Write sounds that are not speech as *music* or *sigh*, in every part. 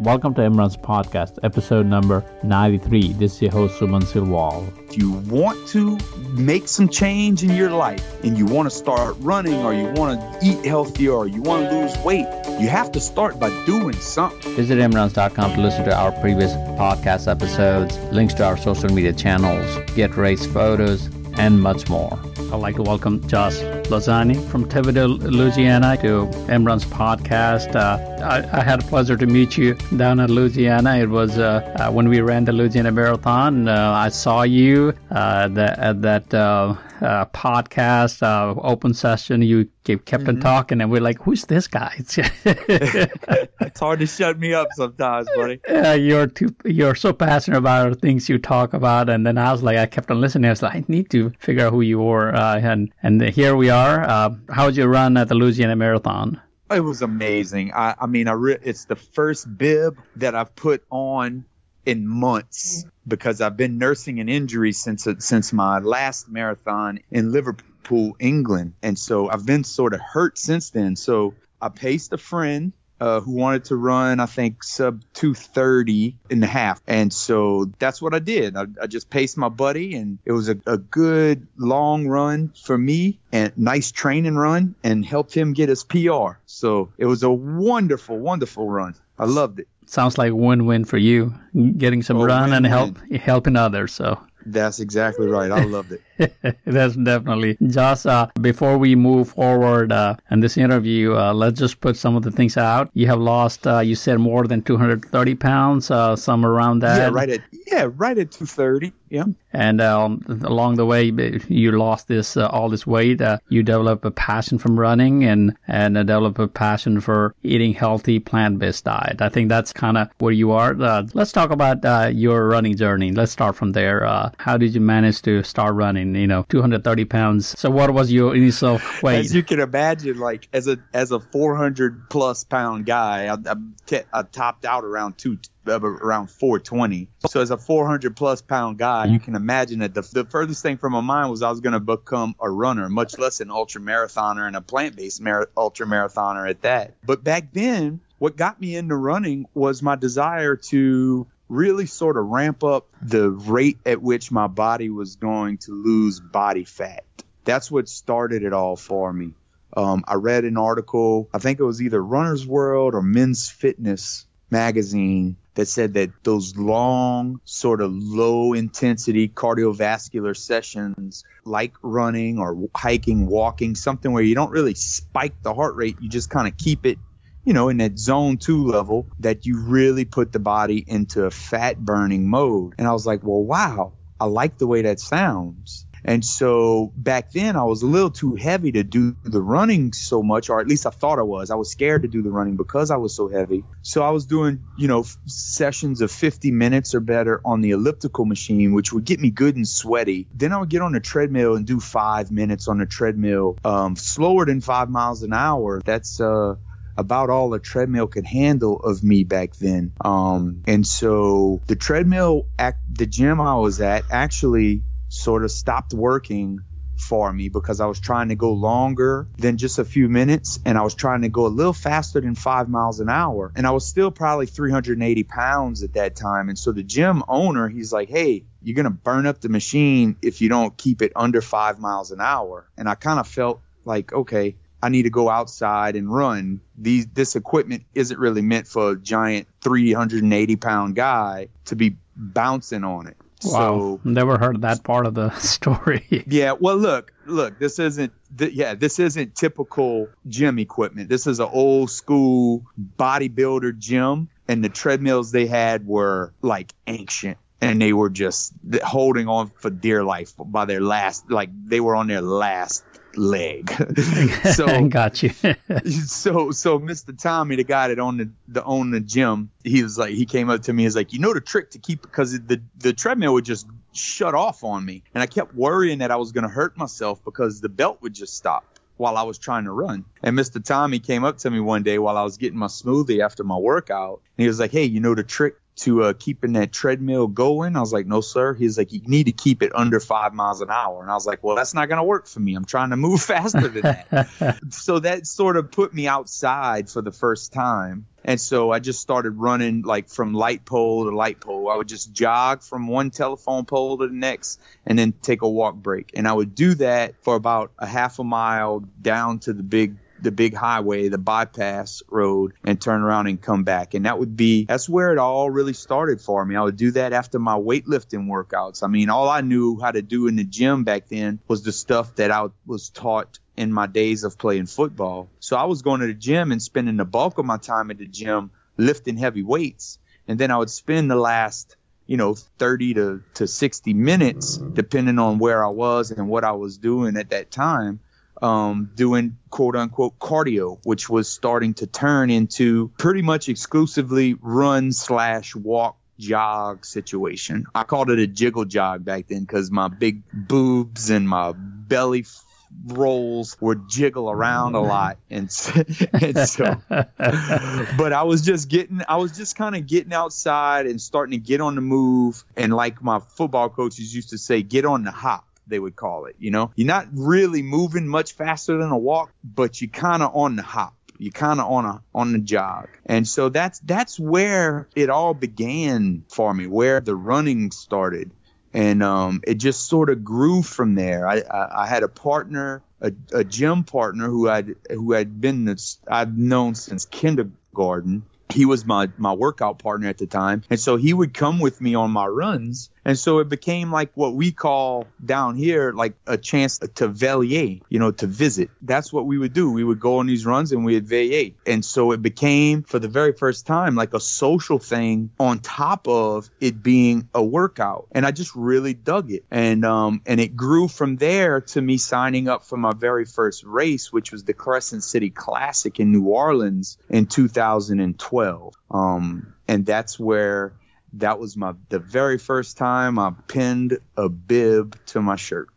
Welcome to Imran's podcast, episode number 93. This is your host, Suman Silwal. If you want to make some change in your life and you want to start running or you want to eat healthier or you want to lose weight, you have to start by doing something. Visit Imrans.com to listen to our previous podcast episodes, links to our social media channels, get race photos, and much more. I'd like to welcome Josh LaJaunie from Thibodaux, Louisiana to Imran's podcast. Uh, I, I, had a pleasure to meet you down in Louisiana. It was uh, uh, when we ran the Louisiana Marathon. Uh, I saw you uh, the, at that uh, podcast open session. You kept mm-hmm. on talking, and we're like, "Who's this guy?" *laughs* it's hard to shut me up sometimes, buddy. Yeah, you're too, you're so passionate about the things you talk about, and then I was like, I kept on listening. I was like, I need to figure out who you were, and and here we are. Uh, how'd you run at the Louisiana Marathon? It was amazing. I, I mean, I re- it's the first bib that I've put on in months because I've been nursing an injury since since my last marathon in Liverpool, England, and so I've been sort of hurt since then. So I paced a friend uh, who wanted to run, I think, sub 230 and a half. And so that's what I did. I, I just paced my buddy, and it was a, a, good long run for me and nice training run and helped him get his PR. So it was a wonderful, wonderful run. I loved it. Sounds like win win for you, getting some oh, run win-win. and help helping others. So that's exactly right. I loved it. *laughs* That's definitely. Josh, uh, before we move forward uh, in this interview, uh, let's just put some of the things out. You have lost, uh, you said more than 230 pounds, uh, somewhere around that. Yeah, right at yeah, right at 230. Yeah. And um, along the way, you lost this uh, all this weight. Uh, you develop a passion from running and and uh, develop a passion for eating healthy plant-based diet. I think that's kind of where you are. Uh, let's talk about your running journey. Let's start from there. how did you manage to start running? you know, 230 pounds. So what was your initial *laughs* weight? As you can imagine, like as a as a 400 plus pound guy, I, I, t- I topped out around two around 420. So as a 400 plus pound guy, you can imagine that the, the furthest thing from my mind was I was going to become a runner, much less an ultra marathoner and a plant based mar- ultra marathoner at that. But back then, what got me into running was my desire to really sort of ramp up the rate at which my body was going to lose body fat. That's what started it all for me. Um, I read an article, I think it was either Runner's World or Men's Fitness magazine, that said that those long, sort of low intensity cardiovascular sessions, like running or hiking, walking, something where you don't really spike the heart rate, you just kind of keep it you know, in that zone two level that you really put the body into a fat burning mode. And I was like, well, wow, I like the way that sounds. And so back then I was a little too heavy to do the running so much, or at least I thought I was. I was scared to do the running because I was so heavy. So I was doing, you know, sessions of 50 minutes or better on the elliptical machine, which would get me good and sweaty. Then I would get on the treadmill and do five minutes on the treadmill, um, slower than five miles an hour. That's, uh, about all a treadmill could handle of me back then. Um, and so the treadmill at the gym I was at actually sort of stopped working for me because I was trying to go longer than just a few minutes and I was trying to go a little faster than five miles an hour. And I was still probably 380 pounds at that time. And so the gym owner, he's like, Hey, you're going to burn up the machine if you don't keep it under five miles an hour. And I kind of felt like, okay, I need to go outside and run. These this equipment isn't really meant for a giant 380 pound guy to be bouncing on it. Wow, so, never heard that part of the *laughs* story. yeah, well, look, look, this isn't, th- yeah, this isn't typical gym equipment. This is an old school bodybuilder gym, and the treadmills they had were like ancient and they were just holding on for dear life by their last like they were on their last leg. *laughs* so got you. *laughs* so so Mr. Tommy, the guy that owned the, the owned the gym, he was like he came up to me, he's like, you know the trick to keep because the the treadmill would just shut off on me, and I kept worrying that I was gonna hurt myself because the belt would just stop while I was trying to run. And Mr. Tommy came up to me one day while I was getting my smoothie after my workout, and he was like, hey, you know the trick to uh, keeping that treadmill going? I was like, no, sir. He's like, you need to keep it under five miles an hour. And I was like, well, that's not going to work for me. I'm trying to move *laughs* faster than that. *laughs* so that sort of put me outside for the first time. And so I just started running like from light pole to light pole. I would just jog from one telephone pole to the next and then take a walk break. And I would do that for about a half a mile down to the big the big highway, the bypass road, and turn around and come back. And that would be that's where it all really started for me. I would do that after my weightlifting workouts. I mean, all I knew how to do in the gym back then was the stuff that I was taught in my days of playing football. So I was going to the gym and spending the bulk of my time at the gym lifting heavy weights. And then I would spend the last, you know, 30 to, to 60 minutes, depending on where I was and what I was doing at that time, um, doing quote unquote cardio, which was starting to turn into pretty much exclusively run slash walk jog situation. I called it a jiggle jog back then because my big boobs and my belly rolls would jiggle around a lot. And, *laughs* and so *laughs* but i was just getting i was just kind of getting outside and starting to get on the move. And like my football coaches used to say get on the hop they would call it you know? You're not really moving much faster than a walk but you're kind of on the hop. You're kind of on a on the jog. And so that's that's where it all began for me where the running started. And um, it just sort of grew from there. I, I, I had a partner, a, a, gym partner who had who had been this, I've known since kindergarten. He was my my workout partner at the time, and so he would come with me on my runs and so it became like what we call down here, like a chance to veiller, you know, to visit. That's what we would do. We would go on these runs and we'd veiller. And so it became, for the very first time, like a social thing on top of it being a workout. And I just really dug it. And, um, and it grew from there to me signing up for my very first race, which was the Crescent City Classic in New Orleans in 2012. Um, and that's where that was my the very first time I pinned a bib to my shirt,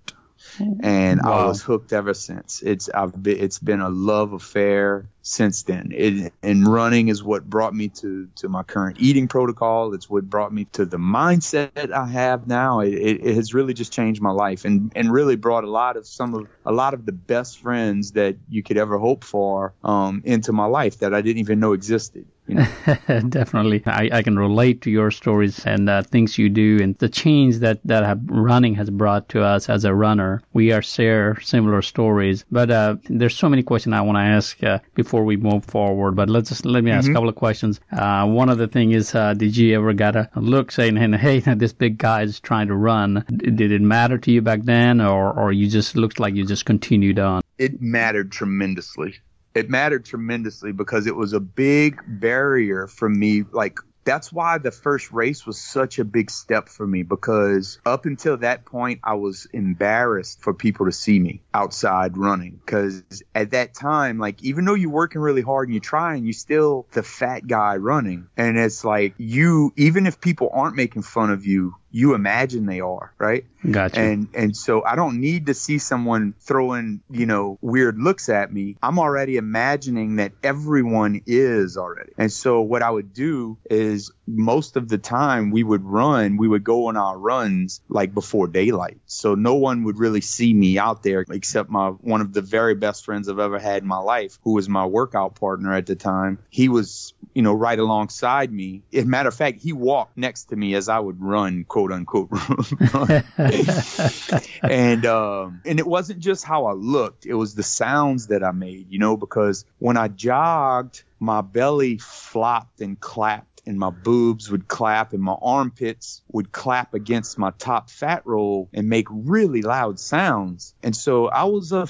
and wow. I was hooked ever since. It's I've been, it's been a love affair since then. It, and running is what brought me to to my current eating protocol. It's what brought me to the mindset I have now. It, it, it has really just changed my life and and really brought a lot of some of a lot of the best friends that you could ever hope for um, into my life that I didn't even know existed. You know? *laughs* Definitely, I, I can relate to your stories and uh, things you do and the change that that have, running has brought to us as a runner. We are share similar stories, but uh, there's so many questions I want to ask uh, before we move forward. But let's just let me ask mm-hmm. a couple of questions. Uh, one of the thing is, uh, did you ever get a look saying, "Hey, *laughs* this big guy is trying to run"? Did it matter to you back then, or or you just looked like you just continued on? It mattered tremendously it mattered tremendously because it was a big barrier for me like that's why the first race was such a big step for me because up until that point I was embarrassed for people to see me outside running because at that time like even though you're working really hard and you're trying you're still the fat guy running. And it's like you even if people aren't making fun of you you imagine they are, right? Gotcha. And and so I don't need to see someone throwing, you know, weird looks at me. I'm already imagining that everyone is already. And so what I would do is most of the time we would run, we would go on our runs like before daylight. So no one would really see me out there except my one of the very best friends I've ever had in my life, who was my workout partner at the time. He was, you know, right alongside me. As a matter of fact, he walked next to me as I would run, quote unquote. *laughs* and um, and it wasn't just how I looked; it was the sounds that I made, you know, because when I jogged, my belly flopped and clapped and my boobs would clap and my armpits would clap against my top fat roll and make really loud sounds. And so I was a,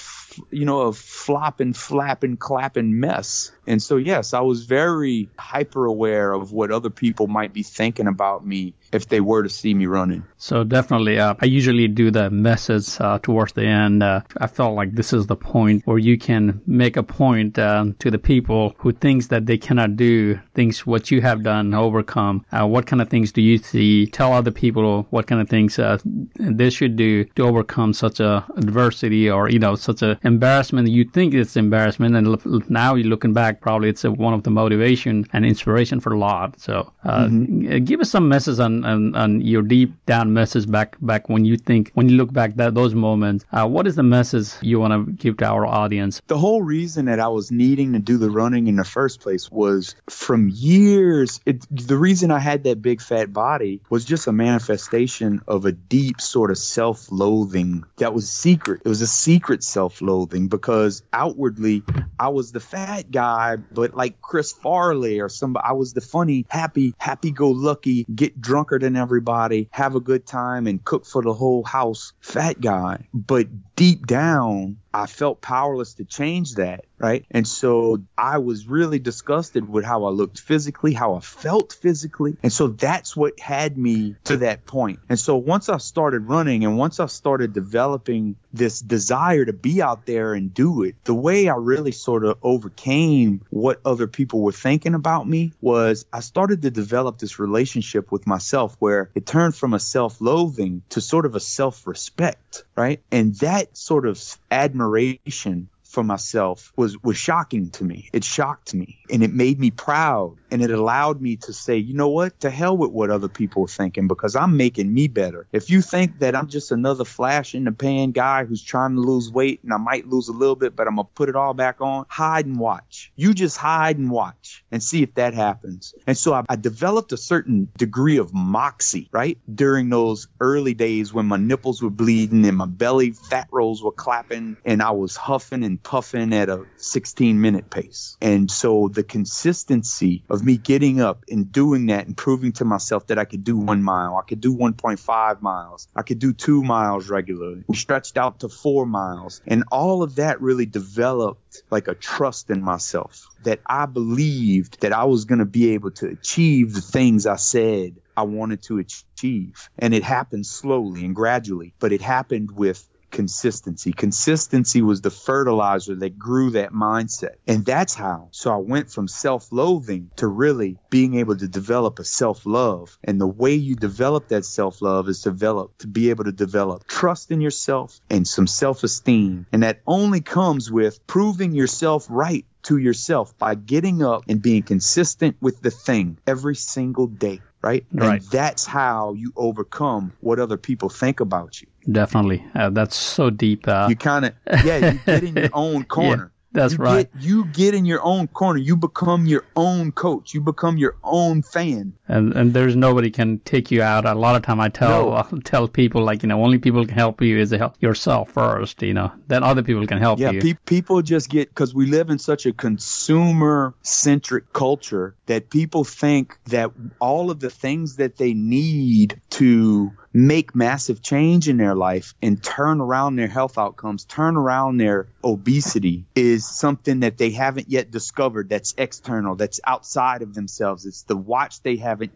you know, a flopping, flapping, clapping mess. And so, yes, I was very hyper aware of what other people might be thinking about me if they were to see me running. So definitely, uh, I usually do the message uh, towards the end. Uh, I felt like this is the point where you can make a point uh, to the people who thinks that they cannot do things what you have done, overcome. Uh, what kind of things do you see? Tell other people what kind of things uh, they should do to overcome such a adversity or you know such a embarrassment. You think it's embarrassment, and now you're looking back probably it's a, one of the motivation and inspiration for a lot. So, uh, mm-hmm. give us some message on, on, on, your deep down message back back when you think when you look back that those moments. Uh, what is the message you want to give to our audience? The whole reason that I was needing to do the running in the first first place was from years. It, the reason I had that big fat body was just a manifestation of a deep sort of self loathing that was secret. It was a secret self loathing because outwardly I was the fat guy, but like Chris Farley or somebody, I was the funny, happy, happy go lucky, get drunker than everybody, have a good time, and cook for the whole house fat guy. But deep down, I felt powerless to change that, right? And so I was really disgusted with how I looked physically, how I felt physically. And so that's what had me to that point. And so once I started running and once I started developing this desire to be out there and do it, the way I really sort of overcame what other people were thinking about me was I started to develop this relationship with myself where it turned from a self loathing to sort of a self respect, right? And that sort of admiration admiration for myself was was shocking to me. It shocked me and it made me proud and it allowed me to say, you know what? To hell with what other people are thinking because I'm making me better. If you think that I'm just another flash in the pan guy who's trying to lose weight and I might lose a little bit, but I'm gonna put it all back on, hide and watch. You just hide and watch and see if that happens. And so I, I developed a certain degree of moxie, right? During those early days when my nipples were bleeding and my belly fat rolls were clapping and I was huffing and puffing at a 16 minute pace. And so the consistency of me getting up and doing that and proving to myself that I could do one mile, I could do 1.5 miles, I could do two miles regularly. We stretched out to four miles. And all of that really developed like a trust in myself that I believed that I was going to be able to achieve the things I said I wanted to achieve. And it happened slowly and gradually, but it happened with consistency. Consistency was the fertilizer that grew that mindset. And that's how. So I went from self loathing to really being able to develop a self love. And the way you develop that self love is develop to be able to develop trust in yourself and some self esteem. And that only comes with proving yourself right to yourself by getting up and being consistent with the thing every single day right? Right. And that's how you overcome what other people think about you. Definitely. Uh, that's so deep. Uh... You kind of, yeah, you get in your *laughs* own corner. yeah. That's you right. Get, you get in your own corner. You become your own coach. You become your own fan. And and there's nobody can take you out. A lot of time I tell No. uh, tell people like you know only people can help you is to help yourself first. You know then other people can help Yeah, you. pe- people just get because we live in such a consumer centric culture that people think that all of the things that they need to make massive change in their life and turn around their health outcomes, turn around their obesity is something that they haven't yet discovered that's external, that's outside of themselves. It's the watch they haven't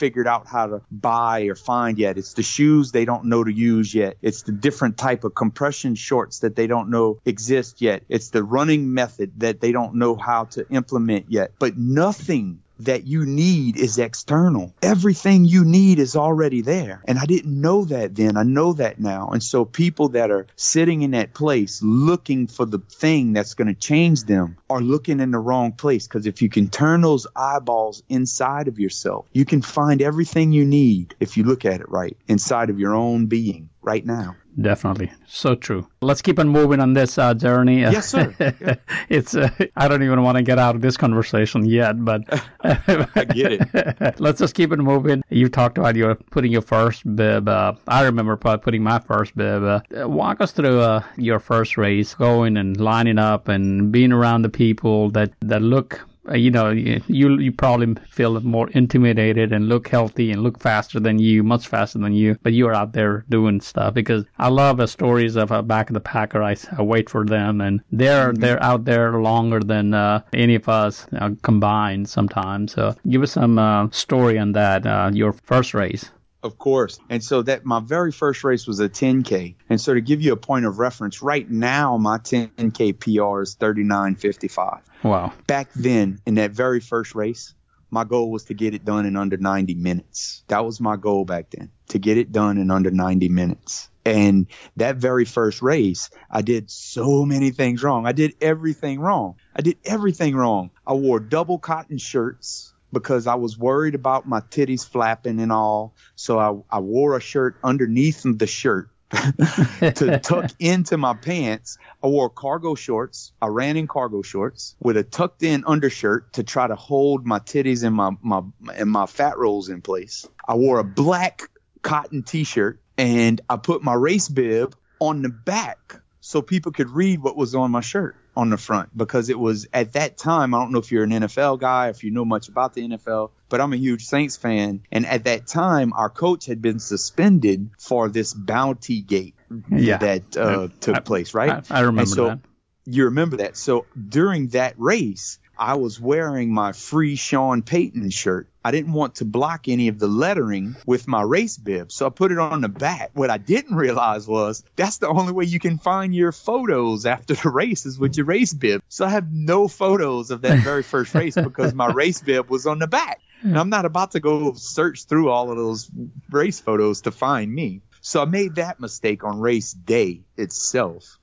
figured out how to buy or find yet. It's the shoes they don't know to use yet. It's the different type of compression shorts that they don't know exist yet. It's the running method that they don't know how to implement yet. But nothing that you need is external. Everything you need is already there. And I didn't know that then. I know that now. And so people that are sitting in that place looking for the thing that's going to change them are looking in the wrong place. Because if you can turn those eyeballs inside of yourself, you can find everything you need if you look at it right inside of your own being right now. Definitely, so true. Let's keep on moving on this uh, journey. Yes, sir. Yeah. *laughs* it's uh, I don't even want to get out of this conversation yet, but *laughs* I get it. *laughs* Let's just keep it moving. You talked about your putting your first bib. Uh, I remember pu- putting my first bib. Uh, walk us through uh, your first race, going and lining up and being around the people that that look you know, you you probably feel more intimidated and look healthy and look faster than you, much faster than you, but you are out there doing stuff because I love the stories of uh, back of the packer. I, I wait for them and they're they're out there longer than uh, any of us uh, combined sometimes. So give us some uh, story on that. Uh, your first race. Of course. And so that my very first race was a 10K. And so to give you a point of reference, right now my 10K PR is 39.55. Wow. Back then, in that very first race, my goal was to get it done in under 90 minutes. That was my goal back then, to get it done in under 90 minutes. And that very first race, I did so many things wrong. I did everything wrong. I did everything wrong. I wore double cotton shirts because I was worried about my titties flapping and all. So I, I wore a shirt underneath the shirt *laughs* to tuck *laughs* into my pants. I wore cargo shorts. I ran in cargo shorts with a tucked in undershirt to try to hold my titties and my, my and my fat rolls in place. I wore a black cotton t-shirt and I put my race bib on the back so people could read what was on my shirt on the front because it was at that time. I don't know if you're an NFL guy, if you know much about the NFL, but I'm a huge Saints fan. And at that time, our coach had been suspended for this bounty gate yeah. that uh, took I, place, right? I, I remember so that. You remember that. So during that race, I was wearing my free Sean Payton shirt. I didn't want to block any of the lettering with my race bib, so I put it on the back. What I didn't realize was that's the only way you can find your photos after the race is with your race bib. So I have no photos of that very first race *laughs* because my race bib was on the back. And I'm not about to go search through all of those race photos to find me. So I made that mistake on race day itself.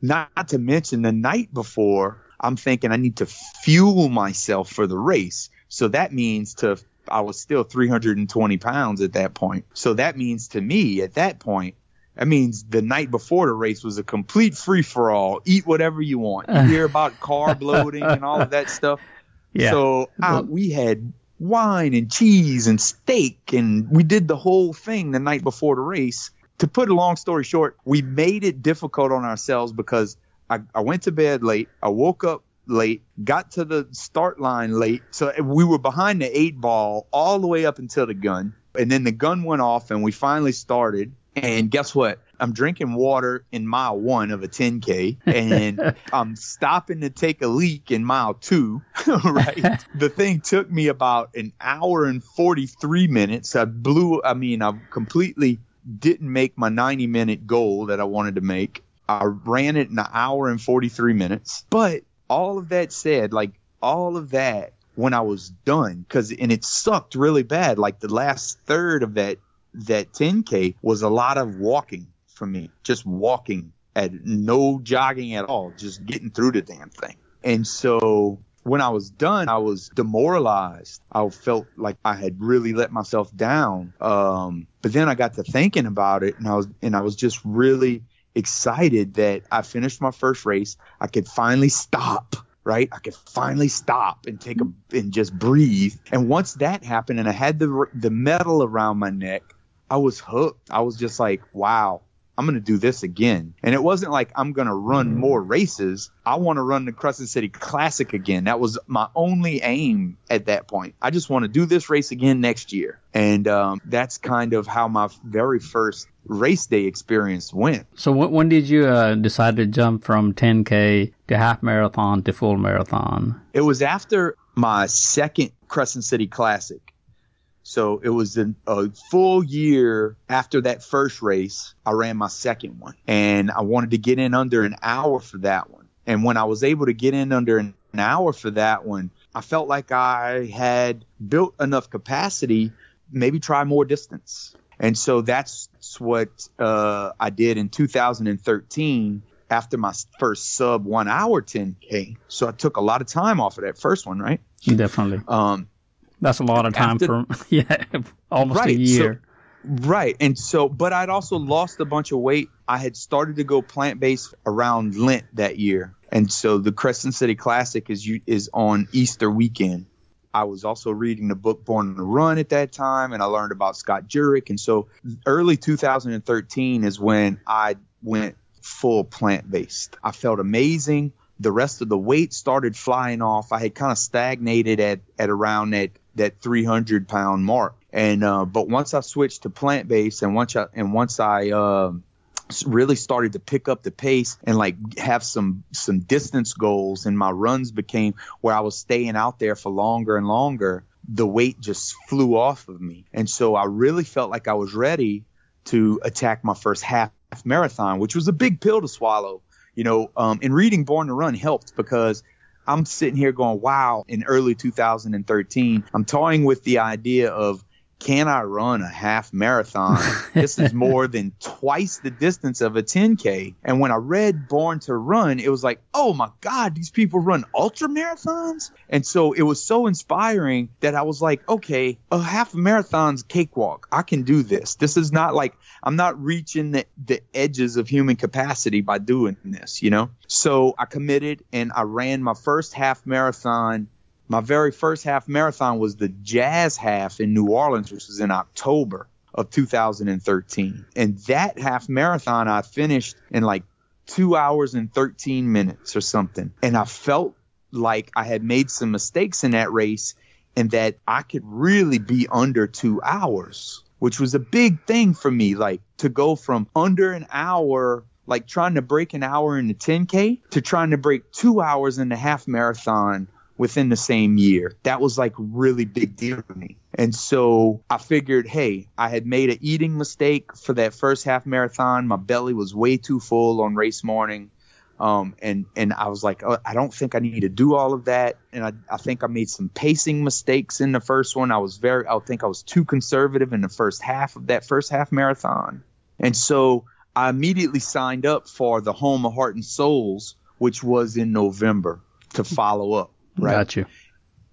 Not to mention the night before, I'm thinking I need to fuel myself for the race. So that means to, I was still 320 pounds at that point. So that means to me at that point, that means the night before the race was a complete free for all. Eat whatever you want. You *laughs* hear about carb loading and all of that stuff. *laughs* Yeah. So uh, I, we had wine and cheese and steak, and we did the whole thing the night before the race. To put a long story short, we made it difficult on ourselves because I, I went to bed late. I woke up late, got to the start line late. So we were behind the eight ball all the way up until the gun. And then the gun went off and we finally started. And guess what? I'm drinking water in mile one of a 10K and *laughs* I'm stopping to take a leak in mile two, *laughs* right? the thing took me about an hour and 43 minutes. I blew, I mean, I completely didn't make my 90 minute goal that I wanted to make. I ran it in an hour and 43 minutes. But all of that said, like all of that when I was done, because and it sucked really bad. Like the last third of that that 10k was a lot of walking for me, just walking at no jogging at all, just getting through the damn thing. And so when I was done, I was demoralized. I felt like I had really let myself down. Um, but then I got to thinking about it, and I was and I was just really excited that I finished my first race. I could finally stop, right? I could finally stop and take a and just breathe. And once that happened, and I had the the medal around my neck, I was hooked. I was just like, wow, I'm going to do this again. And it wasn't like I'm going to run mm-hmm. more races. I want to run the Crescent City Classic again. That was my only aim at that point. I just want to do this race again next year. And um, that's kind of how my very first race day experience went. So when did you uh, decide to jump from 10K to half marathon to full marathon? It was after my second Crescent City Classic. So it was a, a, full year after that first race. I ran my second one and I wanted to get in under an hour for that one. And when I was able to get in under an hour for that one, I felt like I had built enough capacity, maybe try more distance. And so that's what uh, I did in 2013 after my first sub one hour 10K. So I took a lot of time off of that first one, right? Definitely. Um, that's a lot of time After, for *laughs* yeah, almost right, a year. So, right. And so but I'd also lost a bunch of weight. I had started to go plant based around Lent that year. And so the Crescent City Classic is is on Easter weekend. I was also reading the book Born on the Run at that time, and I learned about Scott Jurek. And so early 2013 is when I went full plant based. I felt amazing. The rest of the weight started flying off. I had kind of stagnated at, at around that that 300 pound mark. And uh, but once I switched to plant based, and once I and once I uh, really started to pick up the pace and like have some some distance goals, and my runs became where I was staying out there for longer and longer. The weight just flew off of me, and so I really felt like I was ready to attack my first half marathon, which was a big pill to swallow. You know, um, and reading Born to Run helped because I'm sitting here going, wow, in early 2013, I'm toying with the idea of can I run a half marathon? *laughs* this is more than twice the distance of a 10K. And when I read Born to Run, it was like, oh my God, these people run ultra marathons. And so it was so inspiring that I was like, okay, a half marathon's cakewalk. I can do this. This is not like I'm not reaching the, the edges of human capacity by doing this, you know? So I committed and I ran my first half marathon my very first half marathon was the Jazz Half in New Orleans, which was in October of 2013. And that half marathon I finished in like two hours and 13 minutes or something. And I felt like I had made some mistakes in that race and that I could really be under two hours, which was a big thing for me. Like to go from under an hour like trying to break an hour in the 10K to trying to break two hours in the half marathon within the same year. That was like really big deal to me. And so I figured, hey, I had made an eating mistake for that first half marathon. My belly was way too full on race morning. Um, and, and I was like, oh, I don't think I need to do all of that. And I, I think I made some pacing mistakes in the first one. I was very, I think I was too conservative in the first half of that first half marathon. And so I immediately signed up for the Home of Heart and Souls, which was in November to follow up. Right. Got you.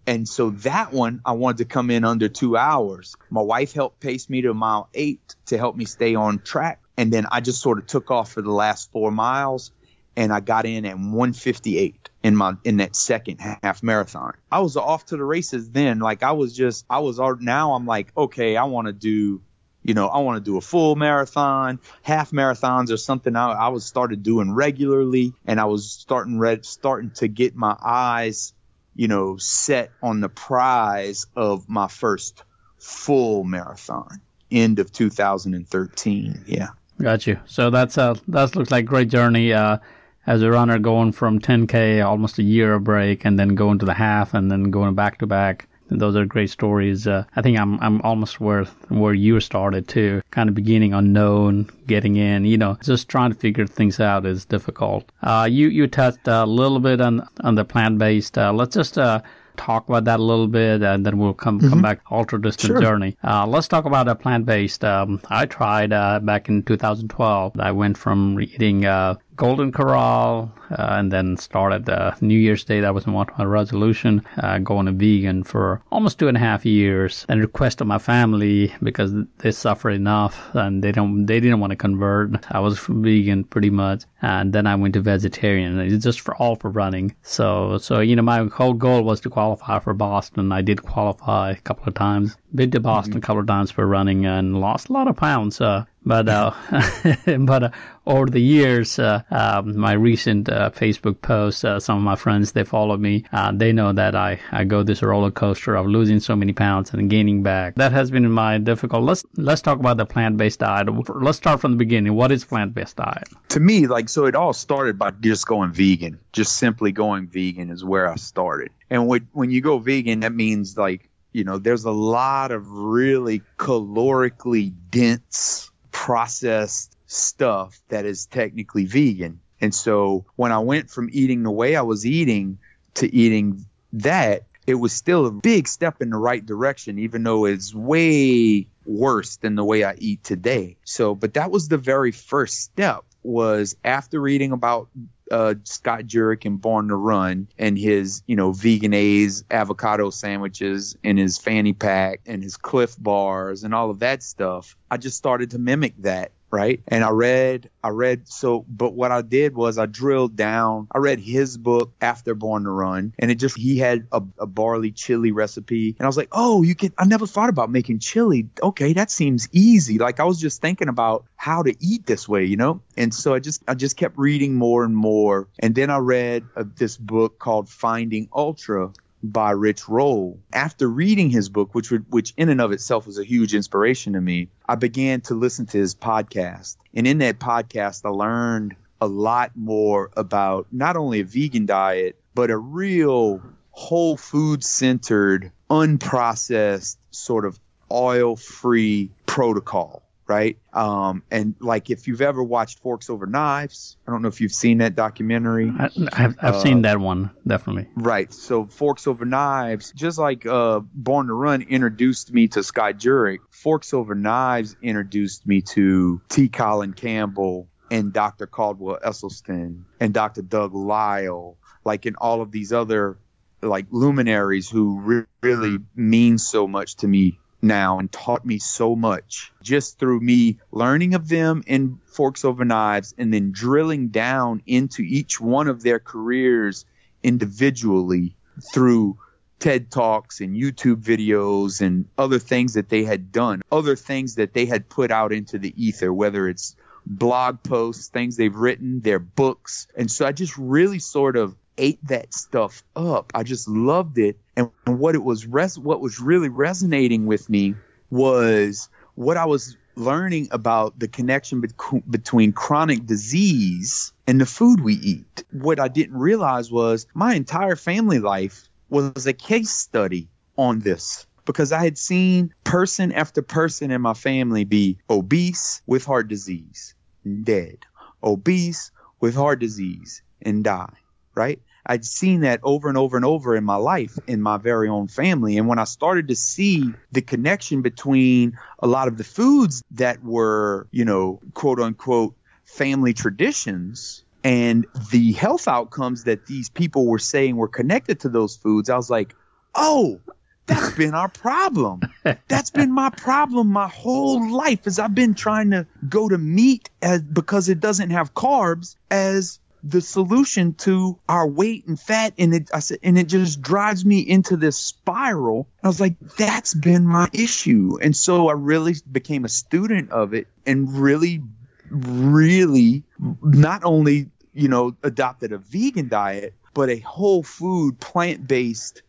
And so that one, I wanted to come in under two hours. My wife helped pace me to mile eight to help me stay on track. And then I just sort of took off for the last four miles and I got in at 158 in my in that second half marathon. I was off to the races then. Like I was just I was now I'm like, okay, I want to do you know, I want to do a full marathon, half marathons or something I, I was started doing regularly and I was starting red starting to get my eyes you know, set on the prize of my first full marathon, end of 2013. Yeah. Got you. So that's a that looks like great journey. Uh, as a runner going from 10k almost a year break and then going to the half and then going back to back those are great stories. Uh, I think I'm I'm almost where where you started too, kind of beginning unknown, getting in. You know, just trying to figure things out is difficult. Uh, you you touched a little bit on on the plant based. Uh, let's just uh, talk about that a little bit, and then we'll come mm-hmm. come back ultra distant sure. journey. Uh, let's talk about a plant based. Um, I tried uh, back in 2012. I went from eating uh, Golden Corral, uh, and then started uh, New Year's Day. That was my resolution, uh, going to vegan for almost two and a half years. And requested my family because they suffer enough and they don't, they didn't want to convert. I was vegan pretty much, and then I went to vegetarian. It's just for all for running. So, so you know, my whole goal was to qualify for Boston. I did qualify a couple of times. Been to Boston mm-hmm. a couple of times for running and lost a lot of pounds. Uh, but uh, *laughs* but uh, over the years, uh, um, my recent uh, Facebook posts, uh, some of my friends they follow me. Uh, they know that I, I go this roller coaster of losing so many pounds and gaining back. That has been my difficult. Let's let's talk about the plant based diet. Let's start from the beginning. What is plant based diet? To me, like so, it all started by just going vegan. Just simply going vegan is where I started. And when when you go vegan, that means like you know, there's a lot of really calorically dense processed stuff that is technically vegan. And so when I went from eating the way I was eating to eating that, it was still a big step in the right direction, even though it's way worse than the way I eat today. So, but that was the very first step was after reading about uh, Scott Jurek and Born to Run and his, you know, Vegenaise avocado sandwiches and his fanny pack and his Clif bars and all of that stuff. I just started to mimic that right? And I read, I read, so, but what I did was I drilled down, I read his book after Born to Run, and it just, he had a, a, barley chili recipe. And I was like, oh, you can, I never thought about making chili. Okay, that seems easy. Like I was just thinking about how to eat this way, you know? And so I just, I just kept reading more and more. And then I read uh, this book called Finding Ultra by Rich Roll. After reading his book, which would, which in and of itself was a huge inspiration to me, I began to listen to his podcast. And in that podcast, I learned a lot more about not only a vegan diet, but a real whole food centered, unprocessed sort of oil free protocol right? Um, and like if you've ever watched Forks Over Knives, I don't know if you've seen that documentary. I, have I've uh, seen that one definitely. Right. So Forks Over Knives, just like uh, Born to Run introduced me to Scott Jurek, Forks Over Knives introduced me to T. Colin Campbell and Dr. Caldwell Esselstyn and Dr. Doug Lisle, like in all of these other like luminaries who re- really mean so much to me now and taught me so much just through me learning of them in Forks Over Knives and then drilling down into each one of their careers individually through TED Talks and YouTube videos and other things that they had done, other things that they had put out into the ether, whether it's blog posts, things they've written, their books. And so I just really sort of ate that stuff up. I just loved it. And, what it was res- what was really resonating with me was what I was learning about the connection be- between chronic disease and the food we eat. What I didn't realize was my entire family life was a case study on this because I had seen person after person in my family be obese with heart disease, dead, obese with heart disease, and die right? I'd seen that over and over and over in my life, in my very own family. And when I started to see the connection between a lot of the foods that were, you know, quote unquote, family traditions and the health outcomes that these people were saying were connected to those foods, I was like, oh, that's *laughs* been our problem. That's been my problem my whole life as I've been trying to go to meat as because it doesn't have carbs as the solution to our weight and fat and it I said and it just drives me into this spiral. I was like, that's been my issue. And so I really became a student of it and really, really not only, you know, adopted a vegan diet, but a whole food, plant based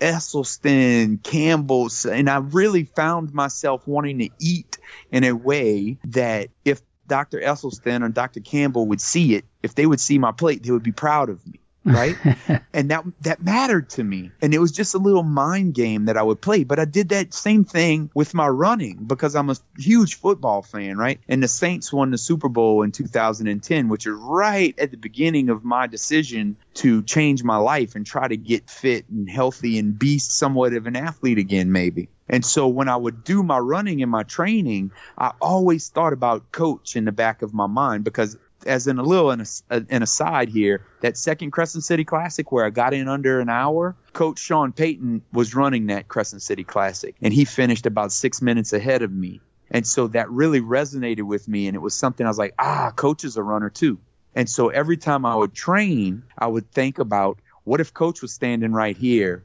Esselstyn, Campbell's, and I really found myself wanting to eat in a way that if Dr. Esselstyn and Dr. Campbell would see it, if they would see my plate, they would be proud of me. Right. *laughs* and that that mattered to me. And it was just a little mind game that I would play. But I did that same thing with my running because I'm a huge football fan, right? And the Saints won the Super Bowl in 2010, which is right at the beginning of my decision to change my life and try to get fit and healthy and be somewhat of an athlete again, maybe. And so when I would do my running and my training, I always thought about coach in the back of my mind because as in a little an, an aside here, that second Crescent City Classic where I got in under an hour, Coach Sean Payton was running that Crescent City Classic and he finished about six minutes ahead of me. And so that really resonated with me. And it was something I was like, ah, coach is a runner too. And so every time I would train, I would think about what if coach was standing right here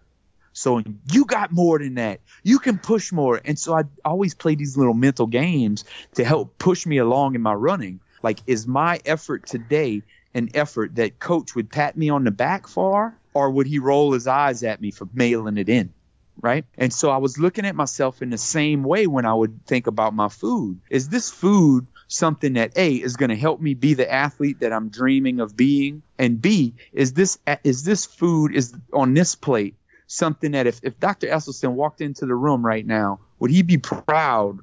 so you got more than that. You can push more. And so I always play these little mental games to help push me along in my running. Like, is my effort today an effort that coach would pat me on the back for, or would he roll his eyes at me for mailing it in? Right. And so I was looking at myself in the same way when I would think about my food. Is this food something that A is going to help me be the athlete that I'm dreaming of being? And B, is this, is this food is on this plate something that if, if Dr. Esselstyn walked into the room right now, would he be proud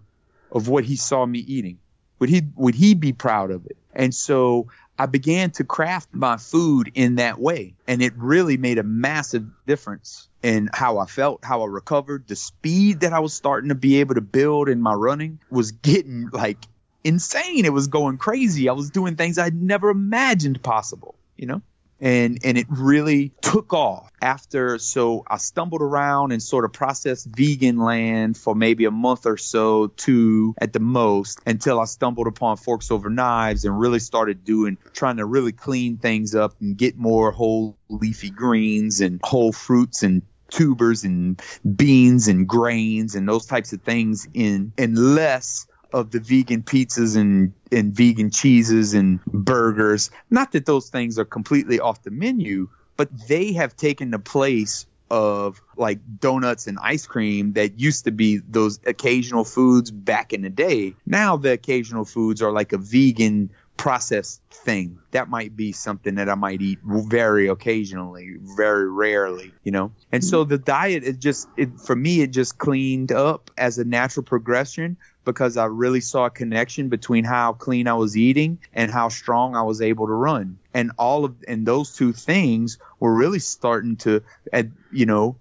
of what he saw me eating? Would he would he be proud of it? And so I began to craft my food in that way. And it really made a massive difference in how I felt, how I recovered. The speed that I was starting to be able to build in my running was getting like insane. It was going crazy. I was doing things I'd never imagined possible, you know? And and it really took off after so i stumbled around and sort of processed vegan land for maybe a month or so two at the most until i stumbled upon forks over knives and really started doing trying to really clean things up and get more whole leafy greens and whole fruits and tubers and beans and grains and those types of things in and less of the vegan pizzas and, and vegan cheeses and burgers. Not that those things are completely off the menu, but they have taken the place of like donuts and ice cream that used to be those occasional foods back in the day. Now the occasional foods are like a vegan processed thing. That might be something that I might eat very occasionally, very rarely, you know. And so mm-hmm. the diet it just it for me it just cleaned up as a natural progression because I really saw a connection between how clean I was eating and how strong I was able to run. And all of and those two things were really starting to eh, you know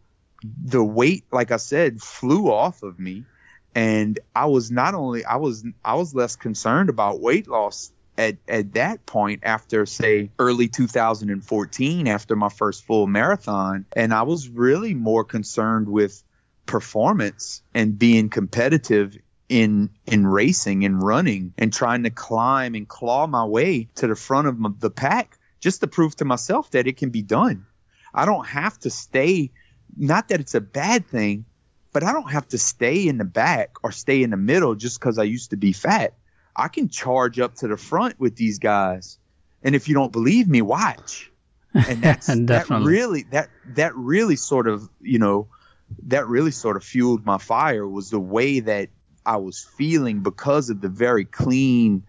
the weight like I said flew off of me and I was not only I was I was less concerned about weight loss at, at that point after say early 2014 after my first full marathon and I was really more concerned with performance and being competitive in in racing and running and trying to climb and claw my way to the front of the pack just to prove to myself that it can be done. I don't have to stay not that it's a bad thing, but I don't have to stay in the back or stay in the middle just cuz I used to be fat. I can charge up to the front with these guys. And if you don't believe me, watch. And *laughs* that's that really that that really sort of, you know, that really sort of fueled my fire was the way that I was feeling because of the very clean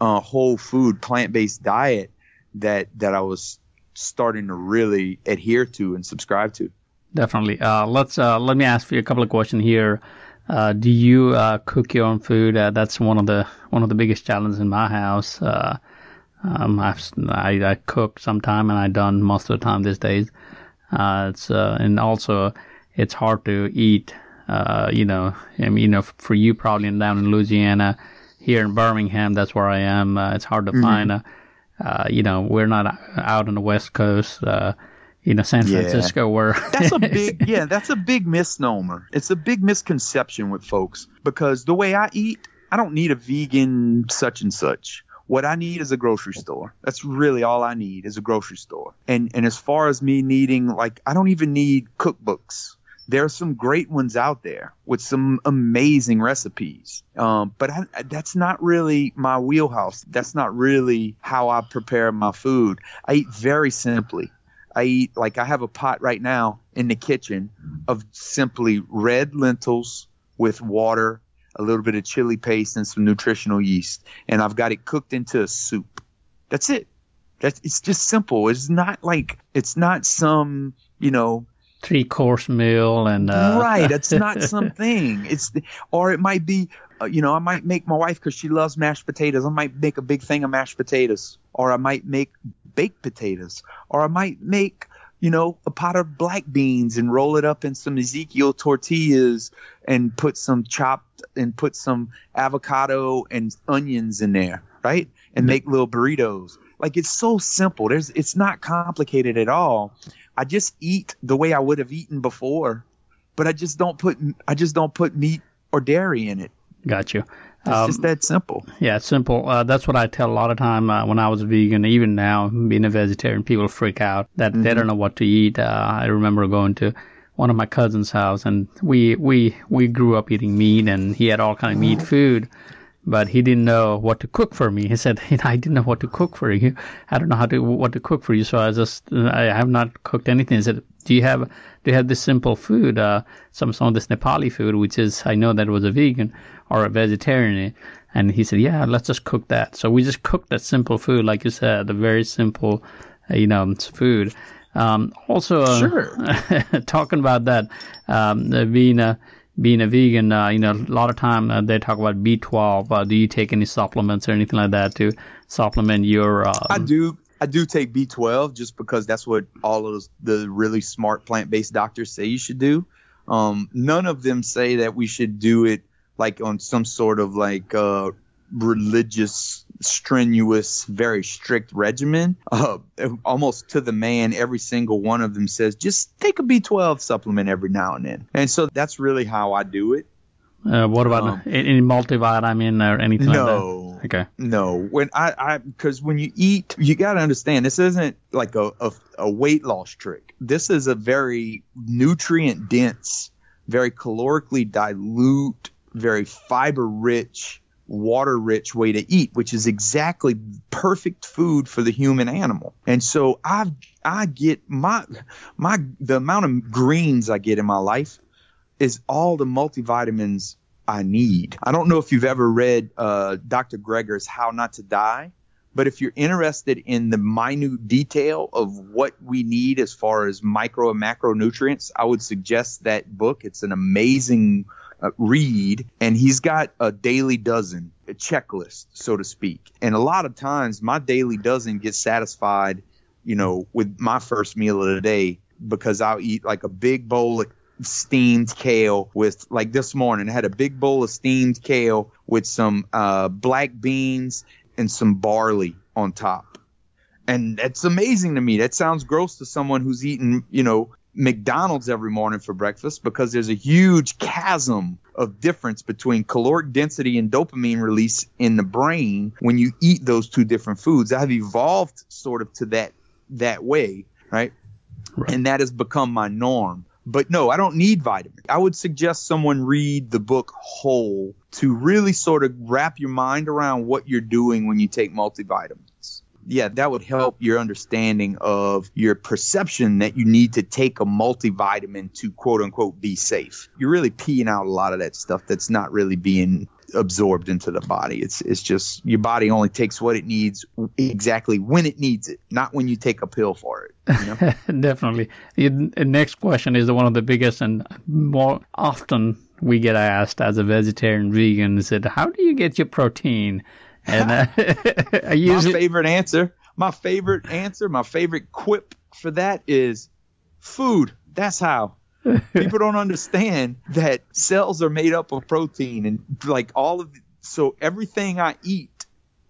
uh, whole food plant-based diet that that I was starting to really adhere to and subscribe to. Definitely. Uh, let's uh, let me ask you a couple of questions here. Uh, do you uh, cook your own food? Uh, that's one of the one of the biggest challenges in my house. Uh, um, I, I cook sometime, and I done most of the time these days. Uh, it's uh, and also it's hard to eat. you know, I mean, you know, for you probably down in Louisiana, here in Birmingham, that's where I am. it's hard to mm-hmm. find. you know, we're not out on the West Coast you know, San Francisco, yeah. where that's a big, *laughs* yeah, that's a big misnomer. It's a big misconception with folks because the way I eat, I don't need a vegan such and such. What I need is a grocery store. That's really all I need is a grocery store. And and as far as me needing, like, I don't even need cookbooks. There are some great ones out there with some amazing recipes. Um, but I, that's not really my wheelhouse. That's not really how I prepare my food. I eat very simply. I eat like I have a pot right now in the kitchen of simply red lentils with water, a little bit of chili paste, and some nutritional yeast, and I've got it cooked into a soup. That's it. That's it's just simple. It's not like it's not some you know three course meal and uh... right. It's *laughs* not something. It's or it might be uh, you know I might make my wife because she loves mashed potatoes. I might make a big thing of mashed potatoes, or I might make baked potatoes, or I might make you know, a pot of black beans and roll it up in some Ezekiel tortillas and put some chopped and put some avocado and onions in there, right? And make little burritos. Like it's so simple. There's it's not complicated at all. I just eat the way I would have eaten before, but I just don't put I just don't put meat or dairy in it. Got you. It's um, just that simple. Yeah, it's simple. Uh, that's what I tell a lot of time uh, when I was vegan. Even now, being a vegetarian, people freak out that mm-hmm. they don't know what to eat. Uh, I remember going to one of my cousin's house, and we we we grew up eating meat, and he had all kind of meat food but he didn't know what to cook for me. He said, *laughs* "I didn't know what to cook for you. I don't know how to what to cook for you." So I just I have not cooked anything. He said, "Do you have do you have this simple food, uh, some some of this Nepali food, which is I know that was a vegan or a vegetarian?" And he said, "Yeah, let's just cook that." So we just cooked that simple food, like you said, the very simple, uh, you know, food. Um, also, uh, sure. *laughs* talking about that, um, being a being a vegan, uh, you know, a lot of time uh, they talk about B12. Uh, do you take any supplements or anything like that to supplement your? Um... I do. I do take B12 just because that's what all of the really smart plant-based doctors say you should do. Um, none of them say that we should do it like on some sort of like uh, religious, strenuous, very strict regimen. Uh, almost to the man, every single one of them says just take a B12 supplement every now and then. And so that's really how I do it. Uh, what about um, any multivitamin or anything no, like? Okay. No. When I, I, because when you eat, you got to understand this isn't like a, a, a weight loss trick. This is a very nutrient dense, very calorically dilute, very fiber rich water rich way to eat, which is exactly perfect food for the human animal. And so I I get my my the amount of greens I get in my life is all the multivitamins I need. I don't know if you've ever read uh, Dr. Greger's How Not to Die, But if you're interested in the minute detail of what we need as far as micro and macronutrients, I would suggest that book. It's an amazing uh, read, and he's got a daily dozen, a checklist, so to speak. And a lot of times, my daily dozen gets satisfied, you know, with my first meal of the day because I'll eat like a big bowl of steamed kale with like this morning I had a big bowl of steamed kale with some uh, black beans and some barley on top. And that's amazing to me. That sounds gross to someone who's eaten, you know, McDonald's every morning for breakfast because there's a huge chasm of difference between caloric density and dopamine release in the brain when you eat those two different foods. I've evolved sort of to that that way, right? right. And that has become my norm. But no, I don't need vitamins. I would suggest someone read the book whole to really sort of wrap your mind around what you're doing when you take multivitamins. Yeah, that would help your understanding of your perception that you need to take a multivitamin to quote unquote be safe. You're really peeing out a lot of that stuff that's not really being absorbed into the body. It's it's just your body only takes what it needs exactly when it needs it, not when you take a pill for it. You know? *laughs* Definitely. Next question is one of the biggest and more often we get asked as a vegetarian vegan said, "How do you get your protein?" And uh, *laughs* I usually... my favorite answer, my favorite answer, my favorite quip for that is food. That's how. *laughs* People don't understand that cells are made up of protein and like all of the, so everything I eat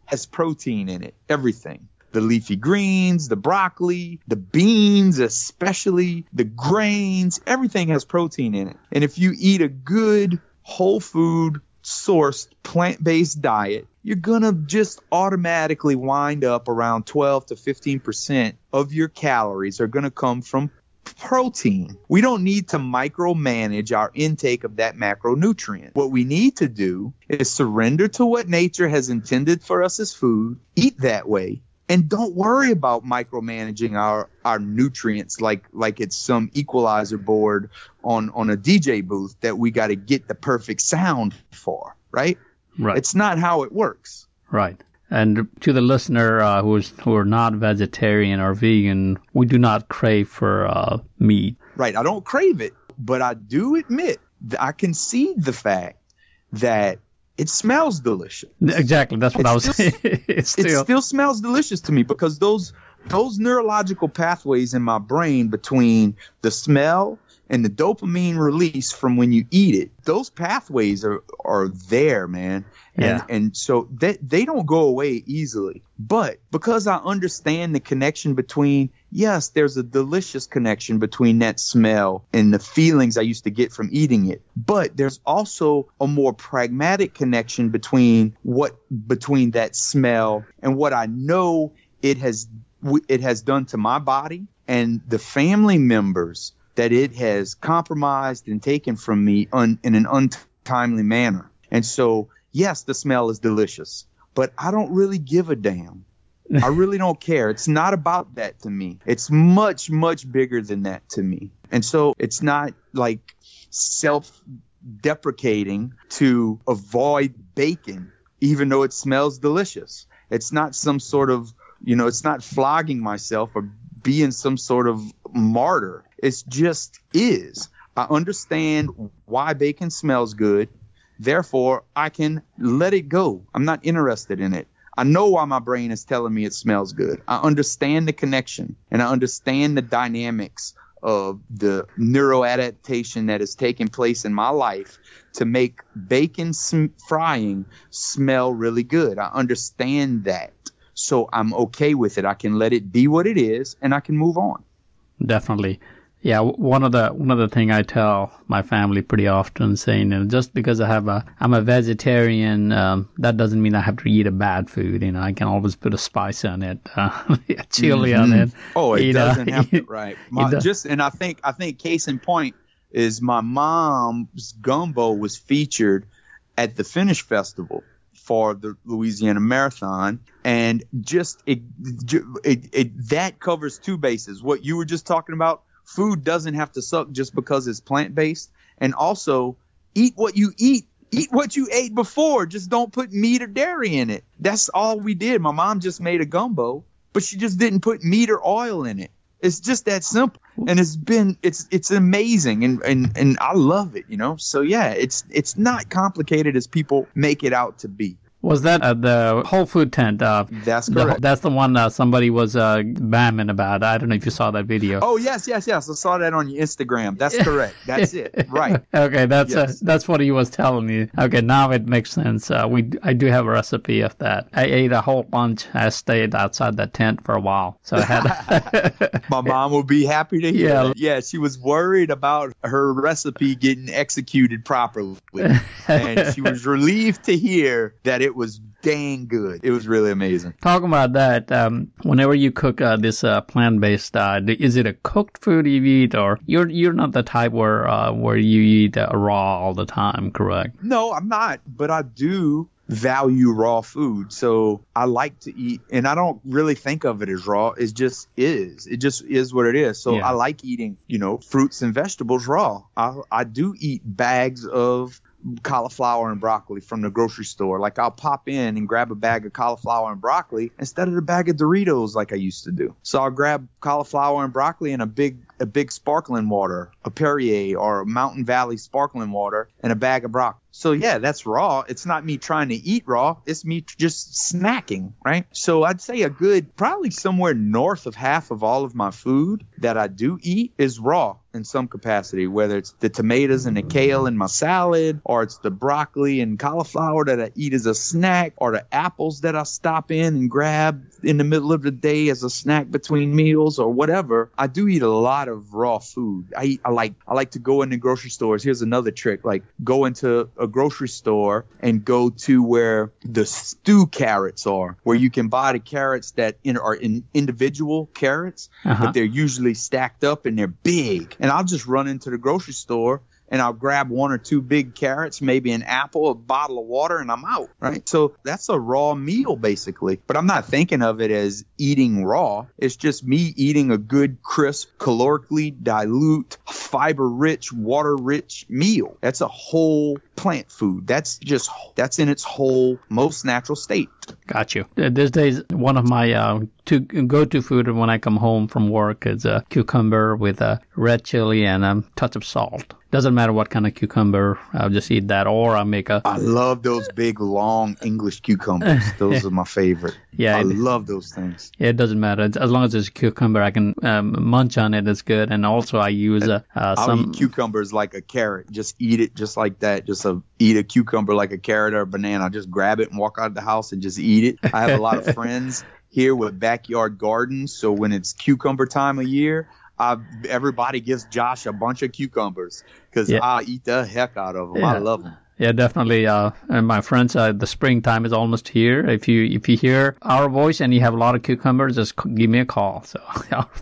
has protein in it. Everything. The leafy greens, the broccoli, the beans, especially the grains, everything has protein in it. And if you eat a good whole food sourced plant-based diet, you're going to just automatically wind up around 12 to 15% of your calories are going to come from protein. We don't need to micromanage our intake of that macronutrient. What we need to do is surrender to what nature has intended for us as food, eat that way, and don't worry about micromanaging our, our nutrients like like it's some equalizer board on on a DJ booth that we got to get the perfect sound for, right? Right. It's not how it works. Right. And to the listener uh, who's who are not vegetarian or vegan, we do not crave for uh, meat. Right. I don't crave it, but I do admit that I concede the fact that it smells delicious. Exactly. That's what it's I was saying. *laughs* it still smells delicious to me because those those neurological pathways in my brain between the smell and the dopamine release from when you eat it, those pathways are, are there, man. And, yeah. and so they, they don't go away easily. But because I understand the connection between, yes, there's a delicious connection between that smell and the feelings I used to get from eating it. But there's also a more pragmatic connection between what, between that smell and what I know it has, it has done to my body and the family members that it has compromised and taken from me un, in an untimely manner. And so, yes, the smell is delicious, but I don't really give a damn. I *laughs* really don't care. It's not about that to me. It's much, much bigger than that to me. And so it's not like self deprecating to avoid bacon, even though it smells delicious. It's not some sort of, you know, it's not flogging myself or being some sort of martyr. It just is. I understand why bacon smells good. Therefore, I can let it go. I'm not interested in it. I know why my brain is telling me it smells good. I understand the connection and I understand the dynamics of the neuroadaptation that is taking place in my life to make bacon sm- frying smell really good. I understand that. So I'm okay with it. I can let it be what it is and I can move on. Definitely. Yeah, one of the one of the thing I tell my family pretty often, saying you know, just because I have a I'm a vegetarian, um, that doesn't mean I have to eat a bad food. You know, I can always put a spice on it, *laughs* uh, chili mm-hmm. on it. Oh, it doesn't know, have to, *laughs* right? My, just and I think I think case in point is my mom's gumbo was featured at the Finish Festival for the Louisiana Marathon, and just it, it, it that covers two bases. What you were just talking about food doesn't have to suck just because it's plant based. And also, eat what you eat eat what you ate before. Just don't put meat or dairy in it. That's all we did. My mom just made a gumbo, but she just didn't put meat or oil in it. It's just that simple. And it's been it's it's amazing and, and and I love it, you know. So yeah, it's it's not complicated as people make it out to be. Was that at the Whole Food tent? Uh, that's correct. The, that's the one uh, somebody was uh, bamming about. I don't know if you saw that video. Oh yes, yes, yes. I saw that on your Instagram. That's *laughs* correct. That's it. Right. okay, that's uh, yes. that's what he was telling me. Okay, now it makes sense. Uh, we I do have a recipe of that. I ate a whole bunch. I stayed outside the tent for a while, so I had. *laughs* *laughs* My mom would be happy to hear. Yeah, yeah. She was worried about her recipe getting executed properly, and she was relieved to hear that it was dang good. It was really amazing. Talking about that, um, whenever you cook uh, this uh, plant-based diet, is it a cooked food you eat, or you're you're not the type where uh, where you eat uh, raw all the time, correct? No, I'm not, but I do value raw food. So I like to eat, and I don't really think of it as raw. It just is. It just is what it is. So yeah. I like eating, you know, fruits and vegetables raw. I, I do eat bags of cauliflower and broccoli from the grocery store. Like I'll pop in and grab a bag of cauliflower and broccoli instead of the bag of Doritos like I used to do. So I'll grab cauliflower and broccoli in a big a big sparkling water, a Perrier or Mountain Valley sparkling water, and a bag of broccoli. So yeah, that's raw. It's not me trying to eat raw. It's me just snacking, right? So I'd say a good, probably somewhere north of half of all of my food that I do eat is raw in some capacity, whether it's the tomatoes and the kale in my salad, or it's the broccoli and cauliflower that I eat as a snack, or the apples that I stop in and grab in the middle of the day as a snack between meals, or whatever. I do eat a lot of raw food. I eat, I like I like to go into grocery stores. Here's another trick: like go into a grocery store and go to where the stew carrots are, where you can buy the carrots that in, are in individual carrots, uh-huh. but they're usually stacked up and they're big. And I'll just run into the grocery store and I'll grab one or two big carrots, maybe an apple, a bottle of water, and I'm out, right? So that's a raw meal basically. But I'm not thinking of it as eating raw. It's just me eating a good, crisp, calorically dilute, fiber rich, water rich meal. That's a whole plant food. That's just, that's in its whole, most natural state. Got you. These days, one of my uh, to go to food when I come home from work is a cucumber with a red chili and a touch of salt. Doesn't matter what kind of cucumber, I'll just eat that, or I'll make a. I love those big, long English cucumbers. *laughs* Those are my favorite. Yeah, I it, love those things. Yeah, it doesn't matter as long as it's a cucumber, I can um, munch on it. It's good, and also I use. Uh, I'll some... eat cucumbers like a carrot. Just eat it just like that. Just a, eat a cucumber like a carrot or a banana. Just grab it and walk out of the house and just eat it. I have a lot of *laughs* friends here with backyard gardens. So when it's cucumber time of year, uh, everybody gives Josh a bunch of cucumbers because yeah. I eat the heck out of them. Yeah. I love them. Yeah, definitely. Uh, and my friends, uh, the springtime is almost here. If you if you hear our voice and you have a lot of cucumbers, just give me a call. So *laughs*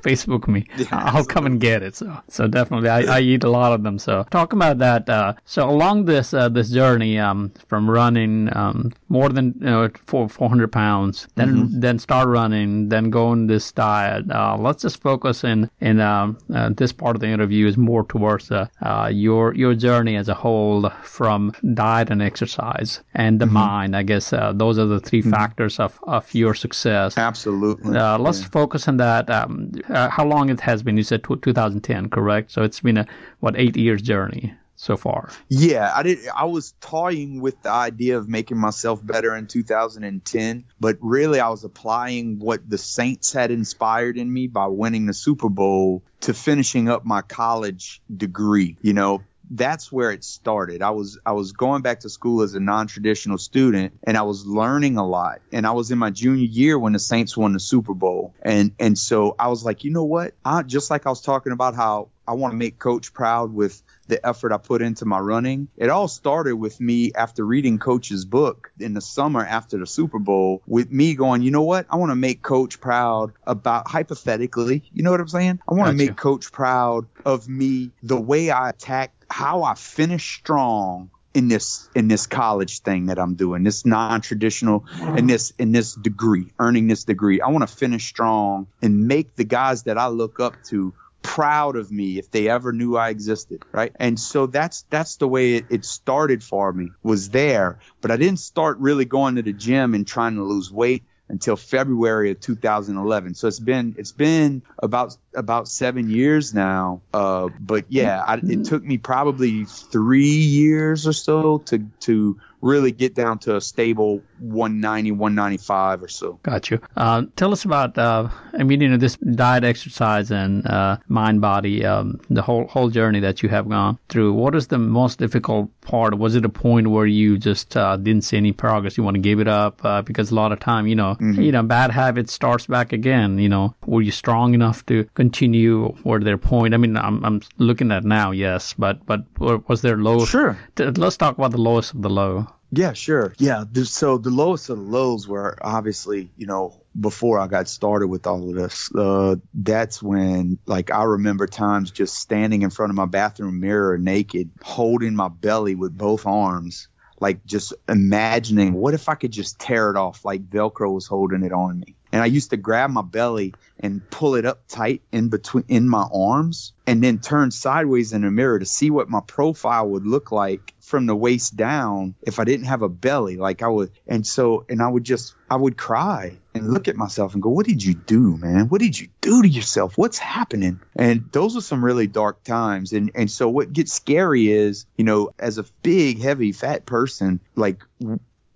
Facebook me. *laughs* Yeah, I'll come and get it. So so definitely, I, I eat a lot of them. So talk about that. Uh, so along this uh, this journey, um, from running um, more than you know, four four hundred pounds, then mm-hmm. then start running, then go on this diet. Uh, let's just focus in in um, uh, this part of the interview is more towards uh, uh, your your journey as a whole from diet and exercise and the mm-hmm. mind. I guess uh, those are the 3 mm-hmm. factors of, of your success. Absolutely. Uh, let's yeah. focus on that. Um, uh, how long it has been? You said t- 2010, correct? So it's been a what eight years journey so far. Yeah, I did. I was toying with the idea of making myself better in 2010, but really I was applying what the Saints had inspired in me by winning the Super Bowl to finishing up my college degree. You know, that's where it started. I was I was going back to school as a non-traditional student and I was learning a lot. And I was in my junior year when the Saints won the Super Bowl. And and so I was like, you know what? I just like I was talking about how I want to make coach proud with the effort I put into my running. It all started with me after reading coach's book in the summer after the Super Bowl with me going, you know what? I want to make coach proud about hypothetically, you know what I'm saying? I want to make coach proud of me the way I attack how I finish strong in this in this college thing that I'm doing, this non-traditional in this in this degree, earning this degree. I want to finish strong and make the guys that I look up to proud of me if they ever knew I existed, right? And so that's that's the way it, it started for me was there, but I didn't start really going to the gym and trying to lose weight until February of 2011. So it's been it's been about about seven years now. Uh, but yeah, I, it took me probably three years or so to to really get down to a stable 190, 195 or so. Got you. Uh, tell us about, uh, I mean, you know, this diet, exercise, and uh, mind body, um, the whole whole journey that you have gone through. What is the most difficult part? Was it a point where you just uh, didn't see any progress? You want to give it up uh, because a lot of time, you know, mm-hmm. you know, bad habit starts back again. You know, were you strong enough to continue? Were there point? I mean, I'm I'm looking at now, yes, but but was there low? Sure. Let's talk about the lowest of the low. Yeah, sure. Yeah. So the lowest of the lows were obviously, you know, before I got started with all of this. Uh, that's when, like, I remember times just standing in front of my bathroom mirror naked, holding my belly with both arms, like just imagining what if I could just tear it off like Velcro was holding it on me. And I used to grab my belly and pull it up tight in between in my arms and then turn sideways in the mirror to see what my profile would look like from the waist down if I didn't have a belly. Like I would, and so, and I would just, I would cry and look at myself and go, What did you do, man? What did you do to yourself? What's happening? And those are some really dark times. And, and so what gets scary is, you know, as a big, heavy, fat person, like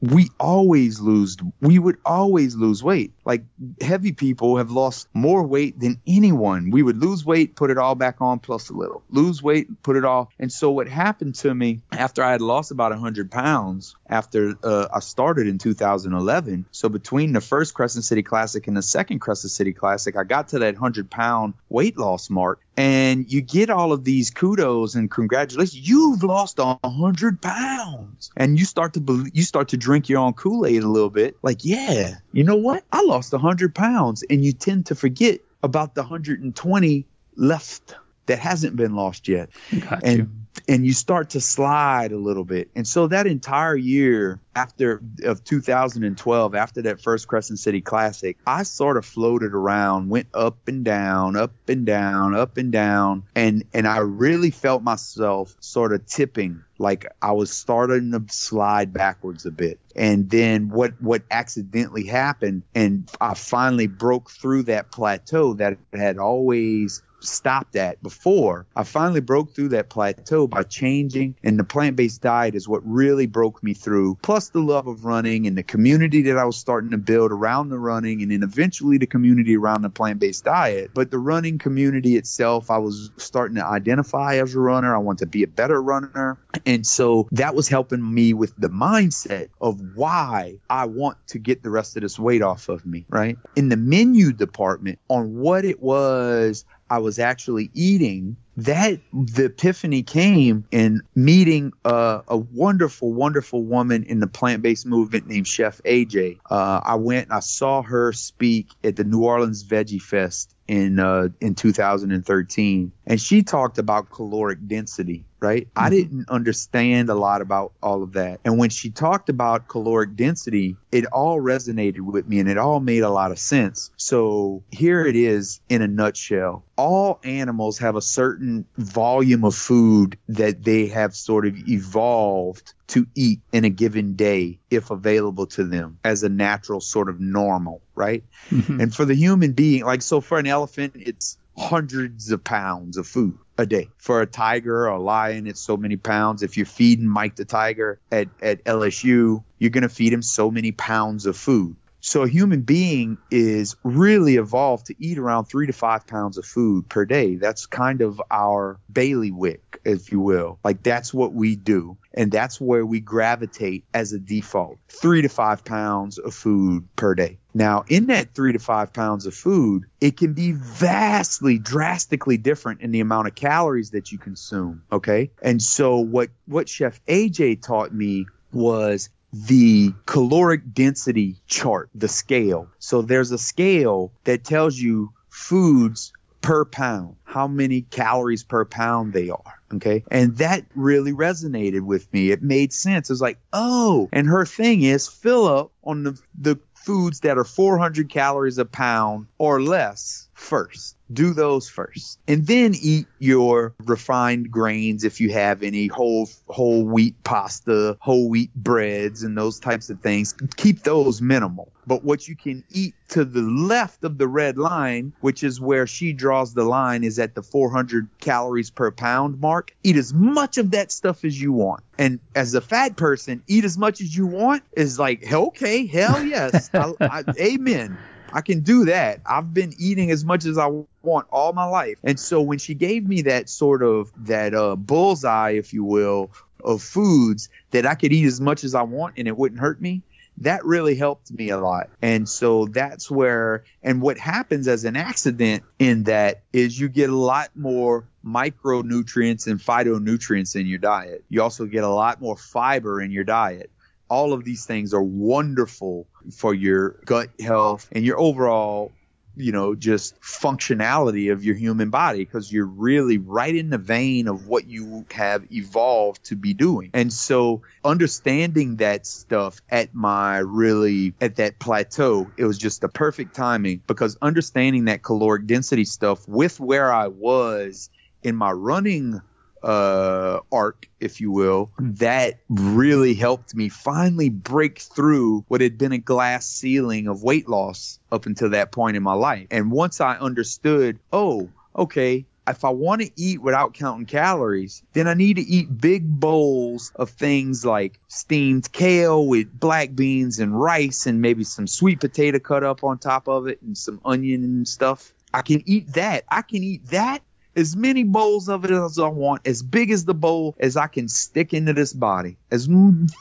we always lose we would always lose weight like heavy people have lost more weight than anyone we would lose weight put it all back on plus a little lose weight put it all and so what happened to me after i had lost about 100 pounds after uh, i started in 2011 so between the first crescent city classic and the second crescent city classic i got to that 100 pound weight loss mark and you get all of these kudos and congratulations. You've lost a hundred pounds, and you start to you start to drink your own Kool Aid a little bit. Like, yeah, you know what? I lost a hundred pounds, and you tend to forget about the hundred and twenty left that hasn't been lost yet. Got and you. and you start to slide a little bit. And so that entire year after of 2012, after that first Crescent City Classic, I sort of floated around, went up and down, up and down, up and down, and and I really felt myself sort of tipping like I was starting to slide backwards a bit. And then what what accidentally happened and I finally broke through that plateau that had always stopped at before. I finally broke through that plateau by changing, and the plant based diet is what really broke me through. Plus, the love of running and the community that I was starting to build around the running, and then eventually the community around the plant based diet. But the running community itself, I was starting to identify as a runner. I want to be a better runner. And so that was helping me with the mindset of why I want to get the rest of this weight off of me, right? In the menu department on what it was I was actually eating, that the epiphany came in meeting a wonderful, wonderful woman in the plant based movement named Chef AJ. Uh, I went, and I saw her speak at the New Orleans Veggie Fest in uh, in 2013, and she talked about caloric density. Right, mm-hmm. I didn't understand a lot about all of that, and when she talked about caloric density, it all resonated with me, and it all made a lot of sense. So here it is in a nutshell: all animals have a certain volume of food that they have sort of evolved to eat in a given day if available to them as a natural sort of normal, right? Mm-hmm. And for the human being, like, so for an elephant, it's hundreds of pounds of food a day. For a tiger or a lion, it's so many pounds. If you're feeding Mike the tiger at, at LSU, you're going to feed him so many pounds of food. So a human being is really evolved to eat around three to five pounds of food per day. That's kind of our bailiwick, if you will. Like that's what we do. And that's where we gravitate as a default. Three to five pounds of food per day. Now, in that three to five pounds of food, it can be vastly, drastically different in the amount of calories that you consume. Okay. And so what, what Chef AJ taught me was the caloric density chart, the scale. So there's a scale that tells you foods per pound, how many calories per pound they are. Okay. And that really resonated with me. It made sense. It was like, oh, and her thing is fill up on the, the foods that are 400 calories a pound or less first. Do those first. And then eat your refined grains if you have any whole whole wheat pasta, whole wheat breads and those types of things. Keep those minimal. But what you can eat to the left of the red line, which is where she draws the line, is at the 400 calories per pound mark. Eat as much of that stuff as you want. And as a fat person, eat as much as you want is like, okay, hell yes. I, I, *laughs* amen. I can do that. I've been eating as much as I want all my life. And so when she gave me that sort of that uh, bullseye, if you will, of foods that I could eat as much as I want and it wouldn't hurt me, that really helped me a lot. And so that's where, and what happens as an accident in that is you get a lot more micronutrients and phytonutrients in your diet. You also get a lot more fiber in your diet. All of these things are wonderful for your gut health and your overall you know, just functionality of your human body because you're really right in the vein of what you have evolved to be doing. And so understanding that stuff at my really at that plateau, it was just the perfect timing because understanding that caloric density stuff with where I was in my running uh, arc, if you will, that really helped me finally break through what had been a glass ceiling of weight loss up until that point in my life. And once I understood, oh, okay, if I want to eat without counting calories, then I need to eat big bowls of things like steamed kale with black beans and rice and maybe some sweet potato cut up on top of it and some onion and stuff. I can eat that. I can eat that as many bowls of it as I want, as big as the bowl as I can stick into this body, as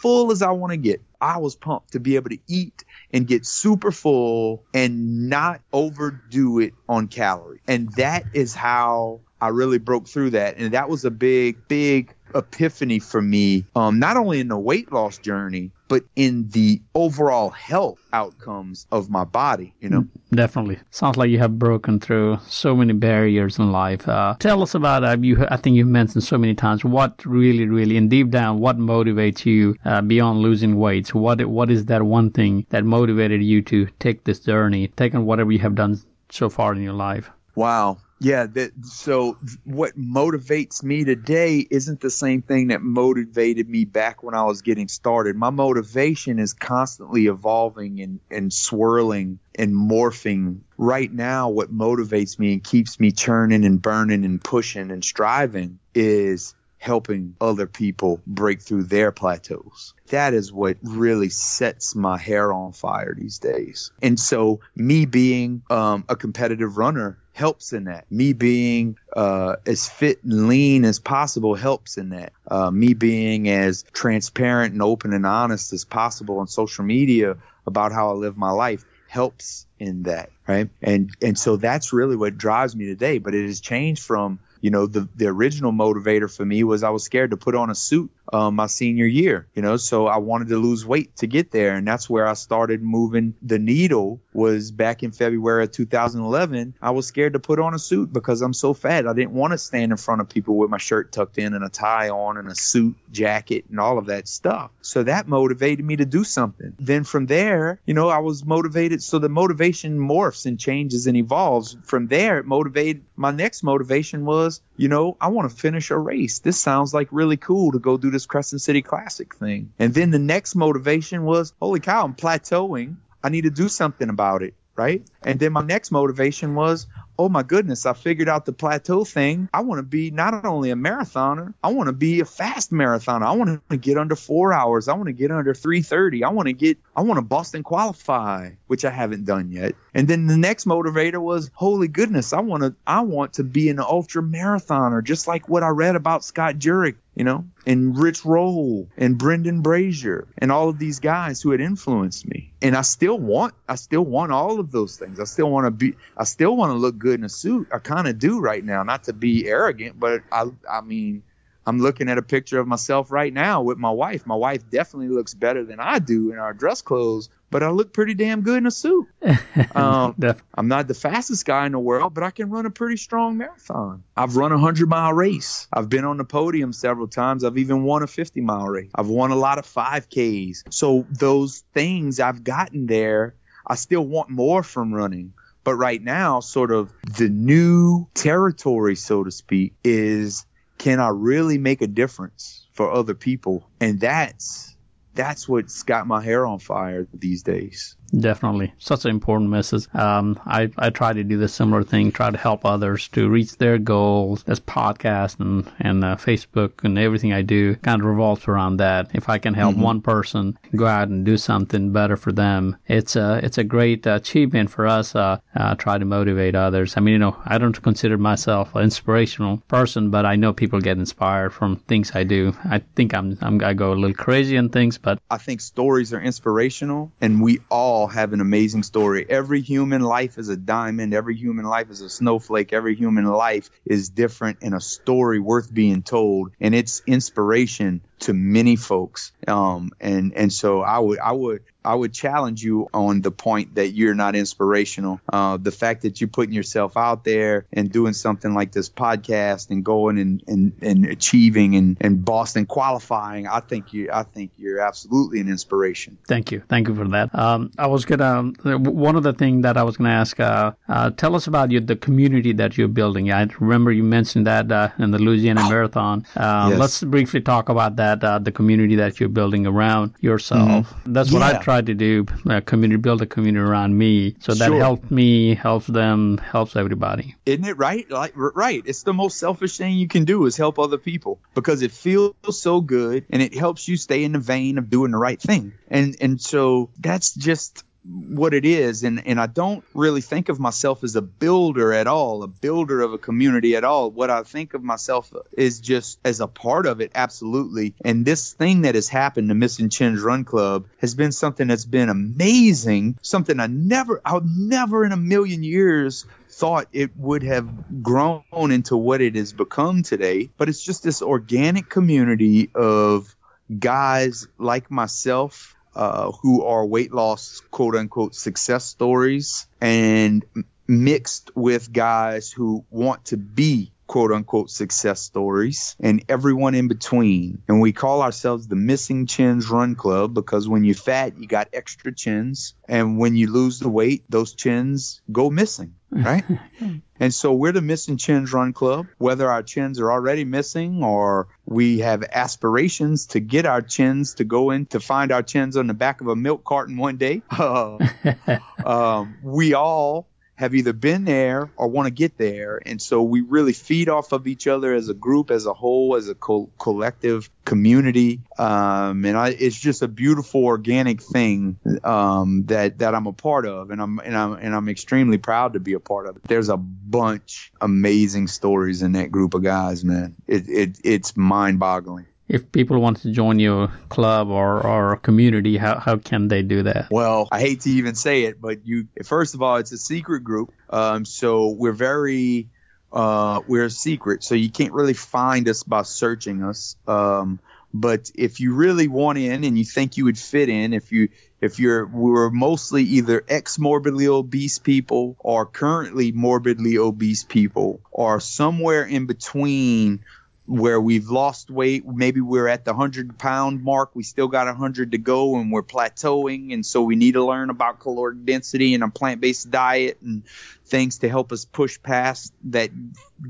full as I want to get. I was pumped to be able to eat and get super full and not overdo it on calories. And that is how I really broke through that. And that was a big, big epiphany for me, um, not only in the weight loss journey, but in the overall health outcomes of my body, you know? Definitely. Sounds like you have broken through so many barriers in life. Uh, tell us about, uh, you, I think you've mentioned so many times, what really, really, and deep down, what motivates you uh, beyond losing weight? So what, what is that one thing that motivated you to take this journey, taking whatever you have done so far in your life? Wow. Yeah, that so what motivates me today isn't the same thing that motivated me back when I was getting started. My motivation is constantly evolving and, and swirling and morphing. Right now, what motivates me and keeps me churning and burning and pushing and striving is helping other people break through their plateaus. That is what really sets my hair on fire these days. And so, me being um, a competitive runner helps in that. Me being uh, as fit and lean as possible helps in that. Uh, me being as transparent and open and honest as possible on social media about how I live my life helps in that, right? And and so that's really what drives me today. But it has changed from you know the the original motivator for me was I was scared to put on a suit um, my senior year, you know, so I wanted to lose weight to get there. And that's where I started moving the needle was back in February of 2011. I was scared to put on a suit because I'm so fat. I didn't want to stand in front of people with my shirt tucked in and a tie on and a suit jacket and all of that stuff. So that motivated me to do something. Then from there, you know, I was motivated. So the motivation morphs and changes and evolves. From there, it motivated my next motivation was, you know, I want to finish a race. This sounds like really cool to go do this Crescent City Classic thing. And then the next motivation was, holy cow, I'm plateauing. I need to do something about it. Right. And then my next motivation was, oh my goodness, I figured out the plateau thing. I want to be not only a marathoner, I want to be a fast marathoner. I want to get under four hours. I want to get under 330. I want to get, I want to Boston qualify, which I haven't done yet. And then the next motivator was, holy goodness, I want to, I want to be an ultra marathoner, just like what I read about Scott Jurek you know, and Rich Roll and Brendan Brazier and all of these guys who had influenced me. And I still want, I still want all of those things. I still want to be, I still want to look good in a suit. I kind of do right now, not to be arrogant, but I, I mean, I'm looking at a picture of myself right now with my wife. My wife definitely looks better than I do in our dress clothes, but I look pretty damn good in a suit. *laughs* Um, I'm not the fastest guy in the world, but I can run a pretty strong marathon. I've run a 100 mile race. I've been on the podium several times. I've even won a 50 mile race. I've won a lot of 5Ks. So those things I've gotten there, I still want more from running But right now, sort of the new territory, so to speak, is can I really make a difference for other people? And that's that's what's got my hair on fire these days. Definitely. Such an important message. Um, I, I try to do the similar thing, try to help others to reach their goals. This podcast and, and uh, Facebook and everything I do kind of revolves around that. If I can help mm-hmm. one person go out and do something better for them, it's a, it's a great achievement for us, uh, uh, try to motivate others. I mean, you know, I don't consider myself an inspirational person, but I know people get inspired from things I do. I think I'm, I'm I go a little crazy on things, but I think stories are inspirational and we all all have an amazing story. Every human life is a diamond. Every human life is a snowflake. Every human life is different and a story worth being told. And it's inspiration to many folks. Um, and, and so I would, I would, I would challenge you on the point that you're not inspirational. Uh, the fact that you're putting yourself out there and doing something like this podcast and going and, and, and achieving and, and Boston qualifying, I think you I think you're absolutely an inspiration. Thank you, thank you for that. Um, I was gonna one of the things that I was gonna ask. Uh, uh, tell us about you, the community that you're building. I remember you mentioned that uh, in the Louisiana. Marathon. Uh, yes. Let's briefly talk about that. Uh, the community that you're building around yourself. Mm-hmm. That's yeah. what I try tried to do a community, build a community around me. So that sure. helped me, helps them, helps everybody. Isn't it right? Like right. It's the most selfish thing you can do is help other people because it feels so good and it helps you stay in the vein of doing the right thing. And and so that's just what it is and and I don't really think of myself as a builder at all a builder of a community at all. What I think of myself is just as a part of it absolutely. And this thing that has happened to Missing Chins Run Club has been something that's been amazing something I never I would never in a million years thought it would have grown into what it has become today. But it's just this organic community of guys like myself uh, who are weight loss quote unquote success stories and mixed with guys who want to be quote unquote success stories and everyone in between. And we call ourselves the Missing Chins Run Club because when you're fat, you got extra chins. And when you lose the weight, those chins go missing, right? *laughs* and so we're the Missing Chins Run Club. Whether our chins are already missing or we have aspirations to get our chins to go in to find our chins on the back of a milk carton one day, *laughs* uh, *laughs* um, we all have either been there or want to get there. And so we really feed off of each other as a group, as a whole, as a co- collective community. Um, and I, it's just a beautiful organic thing um, that that I'm a part of, and I'm and I'm and I'm extremely proud to be a part of it. There's a bunch amazing stories in that group of guys, man. It, it it's mind boggling if people want to join your club or, or community, how, how can they do that? Well, I hate to even say it, but you first of all, it's a secret group. Um, so we're very uh, we're secret, so you can't really find us by searching us. Um, but if you really want in and you think you would fit in, if you if you're we're mostly either ex morbidly obese people or currently morbidly obese people or somewhere in between where we've lost weight. Maybe we're at the 100 pound mark. We still got 100 to go and we're plateauing. And so we need to learn about caloric density and a plant based diet and things to help us push past that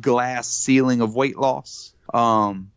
glass ceiling of weight loss. Um,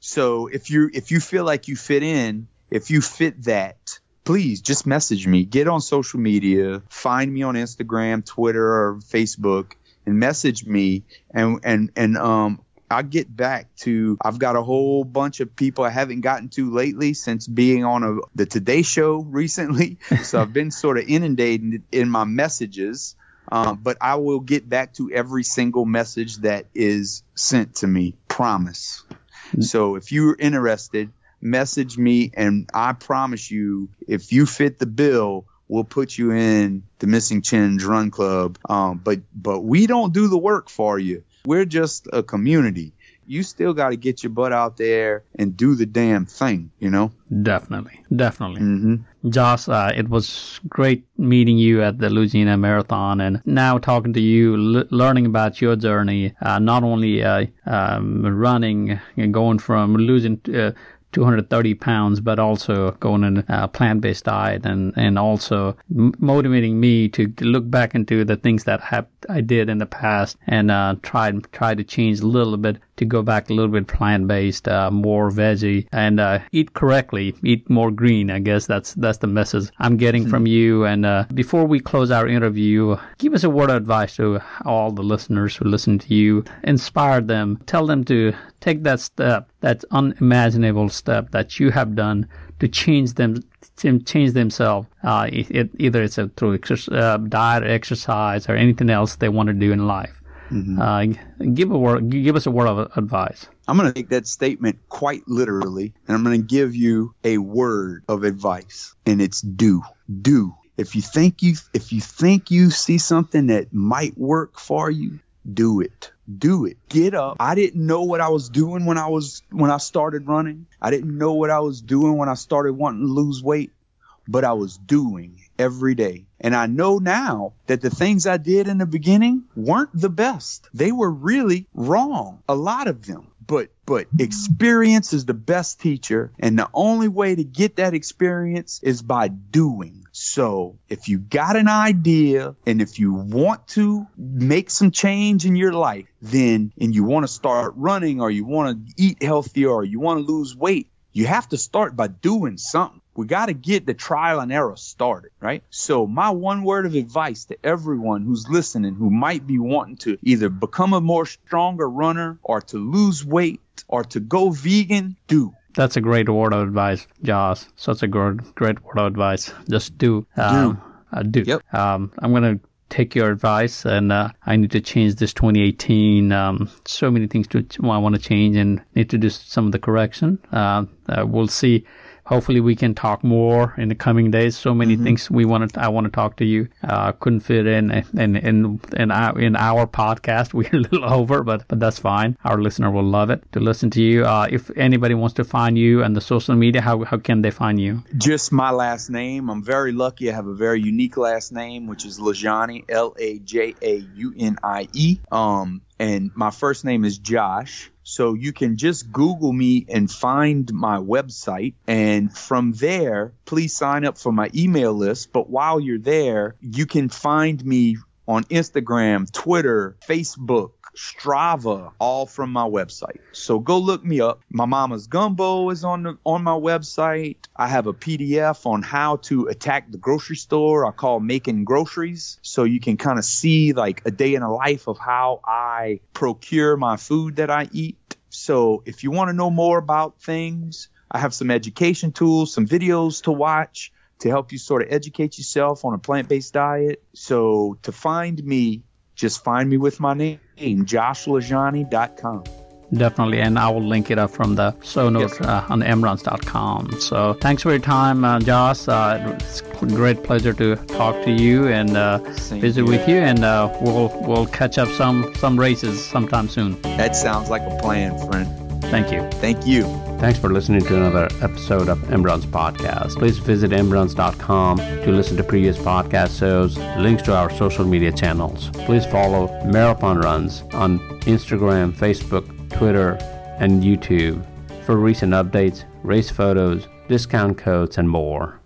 so if you if you feel like you fit in, if you fit that, please just message me. Get on social media. Find me on Instagram, Twitter, or Facebook, and message me. And and and um, I get back to I've got a whole bunch of people I haven't gotten to lately since being on a, the Today Show recently. *laughs* So I've been sort of inundated in my messages. Um, but I will get back to every single message that is sent to me. Promise. Mm-hmm. So if you're interested, message me, and I promise you, if you fit the bill, we'll put you in the Missing Chins Run Club. Um, but but we don't do the work for you. We're just a community. You still got to get your butt out there and do the damn thing, you know? Definitely. Definitely. Mm-hmm. Josh, uh, it was great meeting you at the Louisiana Marathon and now talking to you, l- learning about your journey, uh, not only uh, um, running and going from losing uh, 230 pounds, but also going on a plant-based diet and, and also m- motivating me to look back into the things that have, I did in the past and uh, try, try to change a little bit to go back a little bit plant-based, uh, more veggie and uh, eat correctly, eat more green. I guess that's, that's the message I'm getting mm-hmm. from you. And uh, before we close our interview, give us a word of advice to all the listeners who listen to you, inspire them, tell them to take that step, that unimaginable step that you have done to change them, to change themselves. Uh, it, either it's a, through exercise, uh, diet, or exercise, or anything else they want to do in life. Mm-hmm. Uh, give a word, give us a word of advice. I'm going to take that statement quite literally, and I'm going to give you a word of advice, and it's do. Do. If you think you if you think you see something that might work for you, do it. Do it. Get up. I didn't know what I was doing when I was when I started running. I didn't know what I was doing when I started wanting to lose weight, but I was doing every day. And I know now that the things I did in the beginning weren't the best. They were really wrong. A lot of them but but experience is the best teacher and the only way to get that experience is by doing so if you got an idea and if you want to make some change in your life then and you want to start running or you want to eat healthier or you want to lose weight you have to start by doing something we got to get the trial and error started, right? So my one word of advice to everyone who's listening who might be wanting to either become a more stronger runner or to lose weight or to go vegan, do. That's a great word of advice, Josh. Such a good, great word of advice. Just do. Um, do. Uh, do. Yep. Um, I'm going to take your advice and uh, I need to change this 2018. Um, so many things to I want to change and need to do some of the correction. Uh, uh, we'll see hopefully we can talk more in the coming days. So many mm-hmm. things we want to, I want to talk to you. Uh, couldn't fit in in in in our, in our podcast. *laughs* We're a little over, but but that's fine. Our listener will love it to listen to you. Uh, if anybody wants to find you and the social media, how how can they find you? Just my last name. I'm very lucky. I have a very unique last name, which is LaJaunie, L A J A U N I E. Um, and my first name is Josh. So you can just Google me and find my website. And from there, please sign up for my email list. But while you're there, you can find me on Instagram, Twitter, Facebook, Strava, all from my website. So go look me up. My mama's gumbo is on the on my website. I have a PDF on how to attack the grocery store. I call making groceries. So you can kind of see like a day in a life of how I procure my food that I eat. So if you want to know more about things, I have some education tools, some videos to watch to help you sort of educate yourself on a plant-based diet. So to find me, just find me with my name, joshlajaunie.com. Definitely, and I will link it up from the show notes yes. uh, on emruns.com. So thanks for your time, uh, Josh. Uh, it's a great pleasure to talk to you and uh, visit with you, and uh, we'll we'll catch up some some races sometime soon. That sounds like a plan, friend. Thank you. Thank you. Thanks for listening to another episode of Emruns Podcast. Please visit emruns.com to listen to previous podcast shows, links to our social media channels. Please follow Marathon Runs on Instagram, Facebook, Twitter, and YouTube for recent updates, race photos, discount codes, and more.